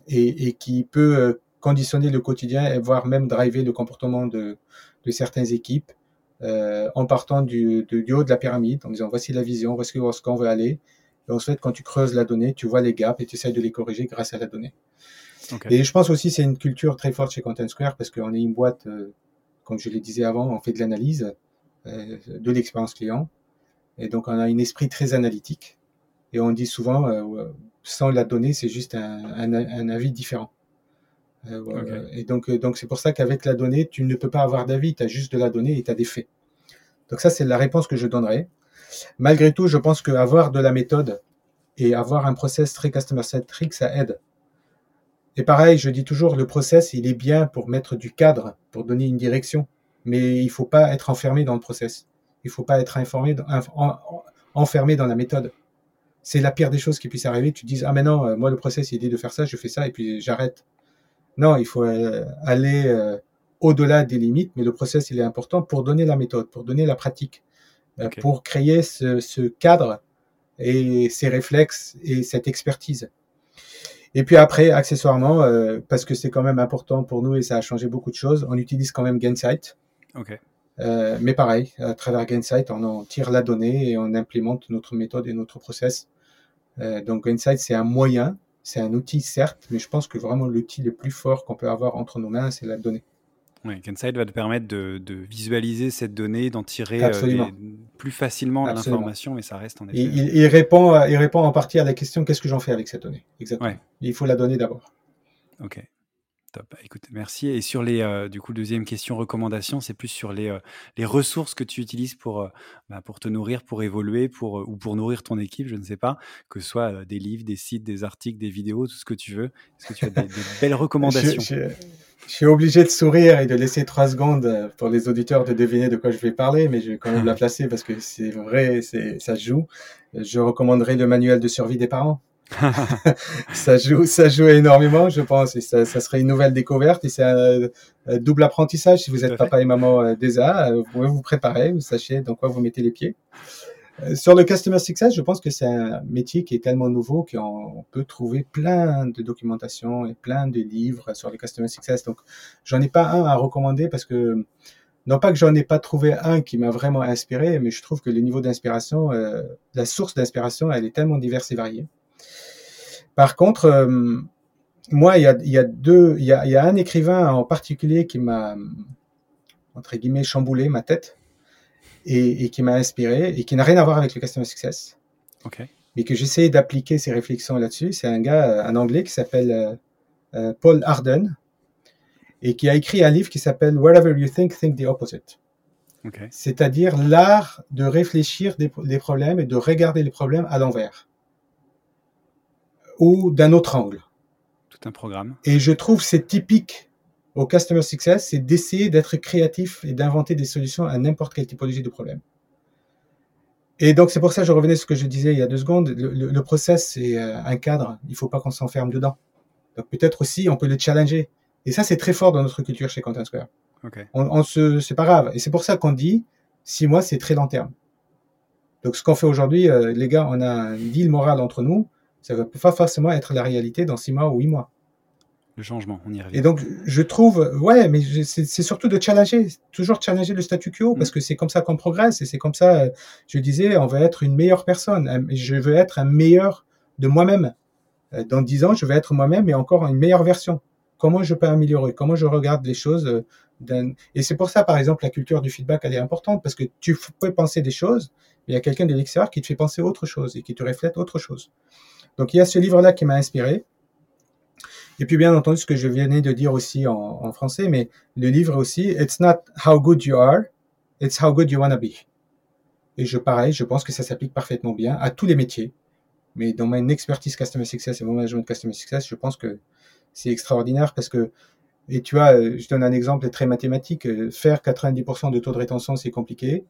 et, et qui peut conditionner le quotidien et voire même driver le comportement de, de certaines équipes euh, en partant du, du, du haut de la pyramide, en disant voici la vision, voici où est-ce qu'on veut aller. Et ensuite, quand tu creuses la donnée, tu vois les gaps et tu essaies de les corriger grâce à la donnée. Et je pense aussi c'est une culture très forte chez Content Square parce qu'on est une boîte, euh, comme je le disais avant, on fait de l'analyse euh, de l'expérience client. Et donc, on a un esprit très analytique. Et on dit souvent, sans la donnée, c'est juste un, un, un avis différent. Euh. Et donc, euh, donc c'est pour ça qu'avec la donnée, tu ne peux pas avoir d'avis, tu as juste de la donnée et tu as des faits. Donc ça, c'est la réponse que je donnerai. Malgré tout, je pense qu'avoir de la méthode et avoir un process très customer-centric, ça aide. Et pareil, je dis toujours, le process, il est bien pour mettre du cadre, pour donner une direction, mais il faut pas être enfermé dans le process. Il faut pas être informé, dans- en- enfermé dans la méthode. C'est la pire des choses qui puisse arriver. Tu te dis, ah mais non, euh, moi le process, il dit de faire ça, je fais ça et puis j'arrête. Non, il faut euh, aller euh, au-delà des limites, mais le process, il est important pour donner la méthode, pour donner la pratique, euh, pour créer ce, ce cadre et ces réflexes et cette expertise. Et puis après, accessoirement, euh, parce que c'est quand même important pour nous et ça a changé beaucoup de choses, on utilise quand même Gainsight. Ok. Euh, mais pareil, à travers Gainsight, on en tire la donnée et on implémente notre méthode et notre process. Euh, donc Gainsight, c'est un moyen, c'est un outil certes, mais je pense que vraiment l'outil le plus fort qu'on peut avoir entre nos mains, c'est la donnée. Ouais, Gainsight va te permettre de, de visualiser cette donnée, d'en tirer euh, des- plus facilement l'information, mais ça reste en effet. Il, il, il répond, à- il répond en partie à la question qu'est-ce que j'en fais avec cette donnée? Exactement. Ouais. Il faut la donner d'abord. Ok. Top. Écoute, merci. Et sur les, euh, du coup, deuxième question, recommandation, c'est plus sur les, euh, les ressources que tu utilises pour, euh, bah, pour te nourrir, pour évoluer, pour, ou pour nourrir ton équipe, je ne sais pas, que ce soit des livres, des sites, des articles, des vidéos, tout ce que tu veux. Est-ce que tu as des, des belles recommandations? Je, je- je suis obligé de sourire et de laisser trois secondes pour les auditeurs de deviner de quoi je vais parler, mais je vais quand même la placer parce que c'est vrai, c'est, ça se joue. Je recommanderais le manuel de survie des parents. ça joue, ça joue énormément, je pense, et ça, ça serait une nouvelle découverte et c'est un, un double apprentissage. Si vous êtes papa et maman euh, déjà, euh, vous pouvez vous préparer, vous sachez dans quoi vous mettez les pieds. Euh, Sur le customer success, je pense que c'est un métier qui est tellement nouveau qu'on peut trouver plein de documentation et plein de livres sur le customer success. Donc, j'en ai pas un à recommander parce que non pas que j'en ai pas trouvé un qui m'a vraiment inspiré, mais je trouve que le niveau d'inspiration, euh, la source d'inspiration, elle est tellement diverse et variée. Par contre, euh, moi, il y a, il y a deux, il y a, il y a un écrivain en particulier qui m'a, entre guillemets, chamboulé ma tête et, et qui m'a inspiré et qui n'a rien à voir avec le customer success. Ok. Mais que j'essaie d'appliquer ces réflexions là-dessus. C'est un gars, un anglais qui s'appelle euh, euh, Paul Arden et qui a écrit un livre qui s'appelle Wherever You Think, Think the Opposite. C'est-à-dire l'art de réfléchir des, des problèmes et de regarder les problèmes à l'envers ou d'un autre angle. Tout un programme. Et je trouve c'est typique au customer success, c'est d'essayer d'être créatif et d'inventer des solutions à n'importe quelle typologie de problème. Et donc c'est pour ça que je revenais à ce que je disais il y a deux secondes. Le, le, le process c'est euh, un cadre, il faut pas qu'on s'enferme dedans. Donc peut-être aussi on peut le challenger. Et ça c'est très fort dans notre culture chez Content Square. Ok. On, on se, c'est pas grave. Et c'est pour ça qu'on dit six mois c'est très long terme. Donc ce qu'on fait aujourd'hui, euh, les gars, on a un deal moral entre nous. Ça va pas forcément être la réalité dans six mois ou huit mois. Le changement, on y revient. Et donc, je trouve, ouais, mais c'est surtout de challenger, toujours challenger le statu quo, parce que c'est comme ça qu'on progresse, et c'est comme ça, euh, je disais, on va être une meilleure personne. Je veux être un meilleur de moi-même. Euh, Dans dix ans, je vais être moi-même, mais encore une meilleure version. Comment je peux améliorer? Comment je regarde les choses euh, Et c'est pour ça, par exemple, la culture du feedback, elle est importante, parce que tu peux penser des choses, mais il y a quelqu'un de l'extérieur qui te fait penser autre chose et qui te reflète autre chose. Donc, il y a ce livre-là qui m'a inspiré. Et puis, bien entendu, ce que je venais de dire aussi en, français, mais le livre aussi, It's not how good you are, it's how good you wanna be. Et je, pareil, je pense que ça s'applique parfaitement bien à tous les métiers. Mais dans mon expertise Customer Success et mon management Customer Success, je pense que c'est extraordinaire parce que, et tu vois, euh, je donne un exemple très mathématique. euh, Faire 90% de taux de rétention, c'est compliqué.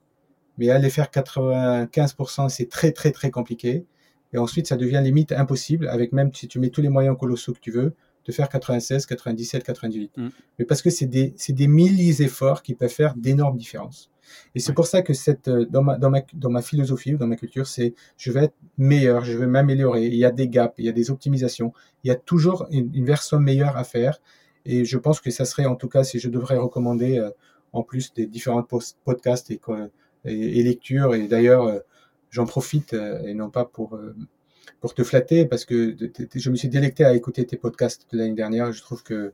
Mais aller faire 95%, c'est très, très, très compliqué. Et ensuite, ça devient limite impossible avec même si tu mets tous les moyens colossaux que tu veux, de faire 96, 97, 98. Mm. Mais parce que c'est des, c'est des milliers d'efforts qui peuvent faire d'énormes différences. Et c'est Ouais. pour ça que cette, euh, dans ma, dans ma, dans ma philosophie ou dans ma culture, c'est, je vais être meilleur, je vais m'améliorer. Il y a des gaps, il y a des optimisations. Il y a toujours une, une version meilleure à faire. Et je pense que ça serait, en tout cas, si je devrais recommander, euh, en plus des différents podcasts et, et, et lectures. Et d'ailleurs, euh, j'en profite, euh, et non pas pour, euh, pour te flatter, parce que je me suis délecté à écouter tes podcasts de l'année dernière. Je trouve que,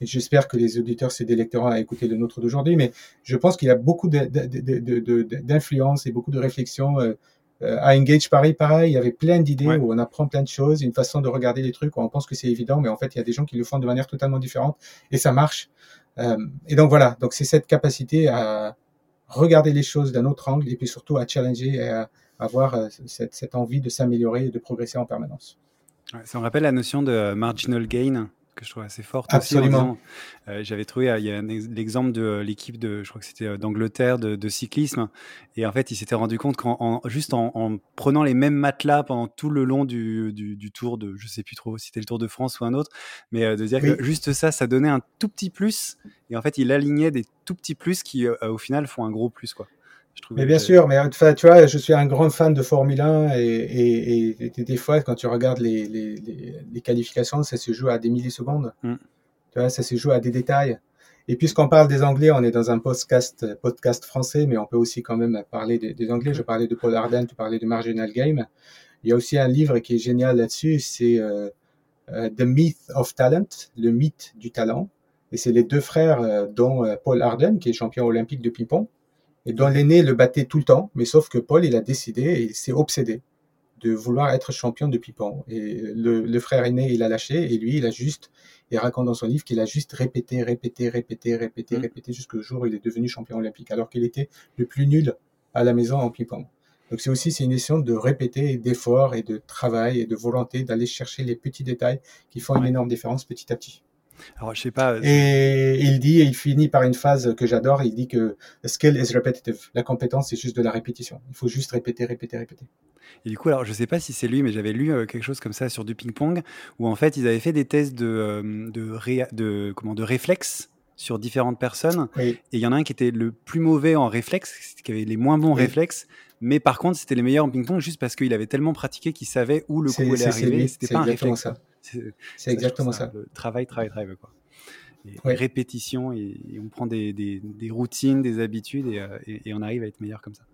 et j'espère que les auditeurs se délecteront à écouter le nôtre d'aujourd'hui, mais je pense qu'il y a beaucoup de- d'influence et beaucoup de réflexion. euh, à Engage, pareil, pareil, il y avait plein d'idées Ouais. où on apprend plein de choses, une façon de regarder les trucs où on pense que c'est évident, mais en fait, il y a des gens qui le font de manière totalement différente et ça marche. Et donc voilà, donc c'est cette capacité à regarder les choses d'un autre angle et puis surtout à challenger et à avoir euh, cette, cette envie de s'améliorer et de progresser en permanence. Ouais, ça me rappelle la notion de marginal gain que je trouve assez forte Absolument. euh, J'avais trouvé, euh, il y a l'exemple de euh, l'équipe de, je crois que c'était d'Angleterre de, de cyclisme, et en fait, ils s'étaient rendu compte qu'en en- juste en, en prenant les mêmes matelas pendant tout le long du, du, du tour de, je sais plus trop si c'était le Tour de France ou un autre, mais de dire Oui. que juste ça, ça donnait un tout petit plus, et en fait, il alignait des tout petits plus qui, au final, font un gros plus, quoi. Je Mais bien que- sûr, mais enfin, tu vois, je suis un grand fan de Formule 1 et, et, et, et des fois, quand tu regardes les, les, les, les qualifications, ça se joue à des millisecondes. Mm. Tu vois, ça se joue à des détails. Et puisqu'on parle des Anglais, on est dans un podcast, podcast français, mais on peut aussi quand même parler des, des Anglais. Je parlais de Paul Arden, tu parlais de Marginal Game. Il y a aussi un livre qui est génial là-dessus, c'est euh, euh, The Myth of Talent, le mythe du talent. Et c'est les deux frères, euh, dont euh, Paul Arden, qui est champion olympique de ping-pong, et dont l'aîné le battait tout le temps, mais sauf que Paul, il a décidé et il s'est obsédé de vouloir être champion de ping-pong. Et le, le frère aîné, il a lâché, et lui, il a juste, il raconte dans son livre qu'il a juste répété, répété, répété, répété, Mm. répété, jusqu'au jour où il est devenu champion olympique, alors qu'il était le plus nul à la maison en ping-pong. Donc c'est aussi c'est une question de répéter, et d'effort et de travail et de volonté d'aller chercher les petits détails qui font une énorme différence petit à petit. Alors, je sais pas. Et il dit, et il finit par une phrase que j'adore, il dit que the skill is repetitive. La compétence, c'est juste de la répétition. Il faut juste répéter, répéter, répéter. Et du coup, alors je sais pas si c'est lui, mais j'avais lu euh, quelque chose comme ça sur du ping-pong, où en fait ils avaient fait des tests de, euh, de, ré- de, comment, de réflexe sur différentes personnes, Oui, et il y en a un qui était le plus mauvais en réflexe, qui avait les moins bons Oui. réflexes, mais par contre c'était les meilleurs en ping-pong juste parce qu'il avait tellement pratiqué qu'il savait où le coup allait arriver, c'était pas un réflexe. ça. C'est ça, exactement ça. Le travail, travail, travail, quoi. Et. Répétition, et, et on prend des, des, des routines, des habitudes, et, euh, et, et on arrive à être meilleur comme ça.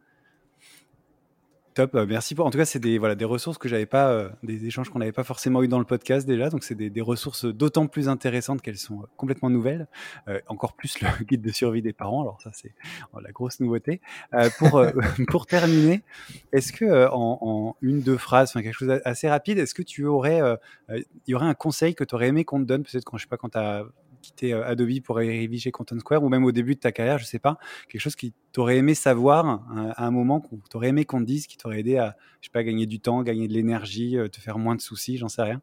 Top, merci pour. En tout cas, c'est des, voilà, des ressources que j'avais pas, des échanges qu'on n'avait pas forcément eu dans le podcast déjà. Donc, c'est des, ressources d'autant plus intéressantes qu'elles sont complètement nouvelles. encore plus le guide de survie des parents. Alors, ça, c'est la grosse nouveauté. pour, pour terminer, est-ce que en, en, une, deux phrases, enfin, quelque chose assez rapide, est-ce que tu aurais, il y aurait un conseil que tu aurais aimé qu'on te donne, peut-être quand je sais pas, quand tu as quitté euh, Adobe pour arriver chez Content Square ou même au début de ta carrière, je sais pas, quelque chose qui t'aurait aimé savoir euh, à un moment, que t'aurais aimé qu'on te dise, qui t'aurait aidé à, je sais pas, gagner du temps, gagner de l'énergie, euh, te faire moins de soucis, j'en sais rien.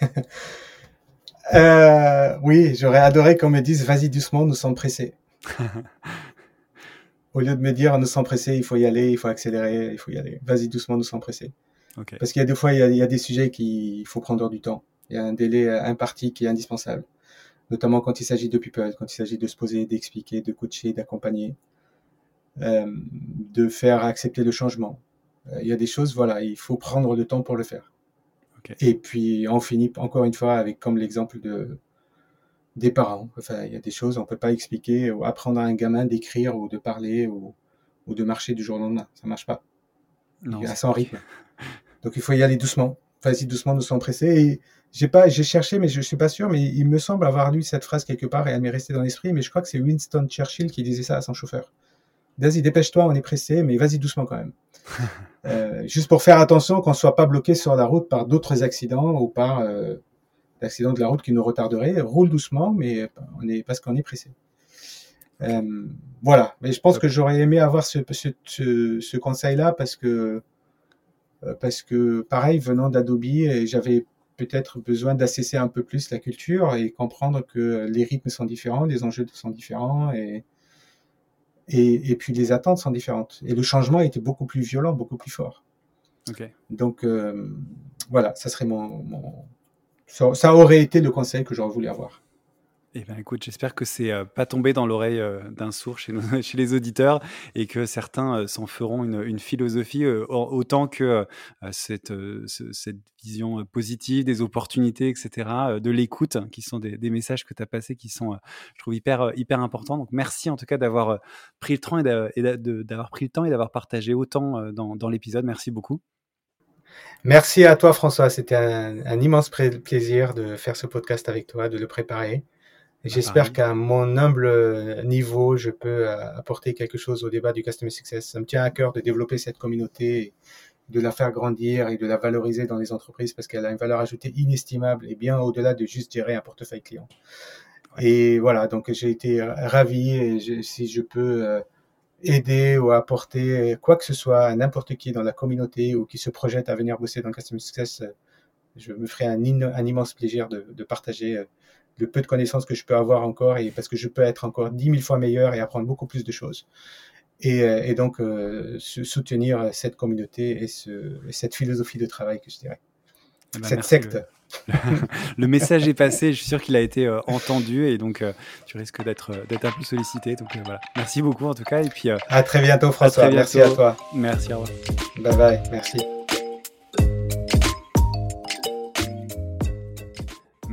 oui, j'aurais adoré qu'on me dise vas-y doucement, nous sommes pressés. Au lieu de me dire nous sommes pressés, il faut y aller, il faut accélérer, il faut y aller. Vas-y doucement, nous sommes pressés. Parce qu'il y a des fois, il y a, il y a des sujets qu'il faut prendre du temps. Il y a un délai imparti qui est indispensable notamment quand il s'agit de people, quand il s'agit de se poser, d'expliquer, de coacher, d'accompagner, euh, de faire accepter le changement. Euh, il y a des choses, voilà, il faut prendre le temps pour le faire. Et puis on finit encore une fois avec comme l'exemple de des parents. Enfin, il y a des choses on peut pas expliquer ou apprendre à un gamin d'écrire ou de parler ou, ou, de marcher du jour au lendemain. Ça marche pas. Non, il sans rythme. Donc il faut y aller doucement. Vas-y doucement, nous sommes pressés. Et j'ai pas, j'ai cherché, mais je suis pas sûr, mais il me semble avoir lu cette phrase quelque part et elle m'est restée dans l'esprit, mais je crois que c'est Winston Churchill qui disait ça à son chauffeur. Vas-y, dépêche-toi, on est pressé, mais vas-y doucement quand même. euh, juste pour faire attention qu'on soit pas bloqué sur la route par d'autres accidents ou par euh, l'accident de la route qui nous retarderait. Roule doucement, mais on est parce qu'on est pressé. Euh, voilà. Mais je pense que j'aurais aimé avoir ce, ce, ce, ce conseil-là parce que euh, parce que pareil, venant d'Adobe, j'avais peut-être besoin d'assesser un peu plus la culture et comprendre que les rythmes sont différents, les enjeux sont différents et, et, puis les attentes sont différentes. Et le changement était beaucoup plus violent, beaucoup plus fort. Donc euh, voilà, ça serait mon, mon, ça, aurait été le conseil que j'aurais voulu avoir. Eh ben, écoute, j'espère que c'est euh, pas tombé dans l'oreille euh, d'un sourd chez, les auditeurs et que certains euh, s'en feront une, philosophie autant que cette, vision positive des opportunités, etc., de l'écoute, qui sont des, messages que tu as passés qui sont, je trouve, hyper, hyper importants. Donc, merci en tout cas d'avoir pris le temps et d'avoir pris le temps et d'avoir partagé autant dans, l'épisode. Merci beaucoup. Merci à toi, François. C'était un immense plaisir de faire ce podcast avec toi, de le préparer. J'espère qu'à mon humble euh, niveau, je peux euh, apporter quelque chose au débat du Customer Success. Ça me tient à cœur de développer cette communauté, de la faire grandir et de la valoriser dans les entreprises parce qu'elle a une valeur ajoutée inestimable et bien au-delà de juste gérer un portefeuille client. Et voilà, donc j'ai été euh, ravi et si je peux aider ou apporter quoi que ce soit à n'importe qui dans la communauté ou qui se projette à venir bosser dans le Customer Success, je me ferai un, un immense plaisir de, de partager le peu de connaissances que je peux avoir encore et parce que je peux être encore dix mille fois meilleur et apprendre beaucoup plus de choses. Et, euh, et donc euh, soutenir cette communauté et, ce, cette philosophie de travail que je dirais. Eh ben, cette secte. Le... message est passé, je suis sûr qu'il a été euh, entendu et donc tu risques d'être d'être un peu sollicité. Donc voilà, merci beaucoup en tout cas et puis à très bientôt François. Merci à toi. Merci. Au revoir. Bye bye. Merci.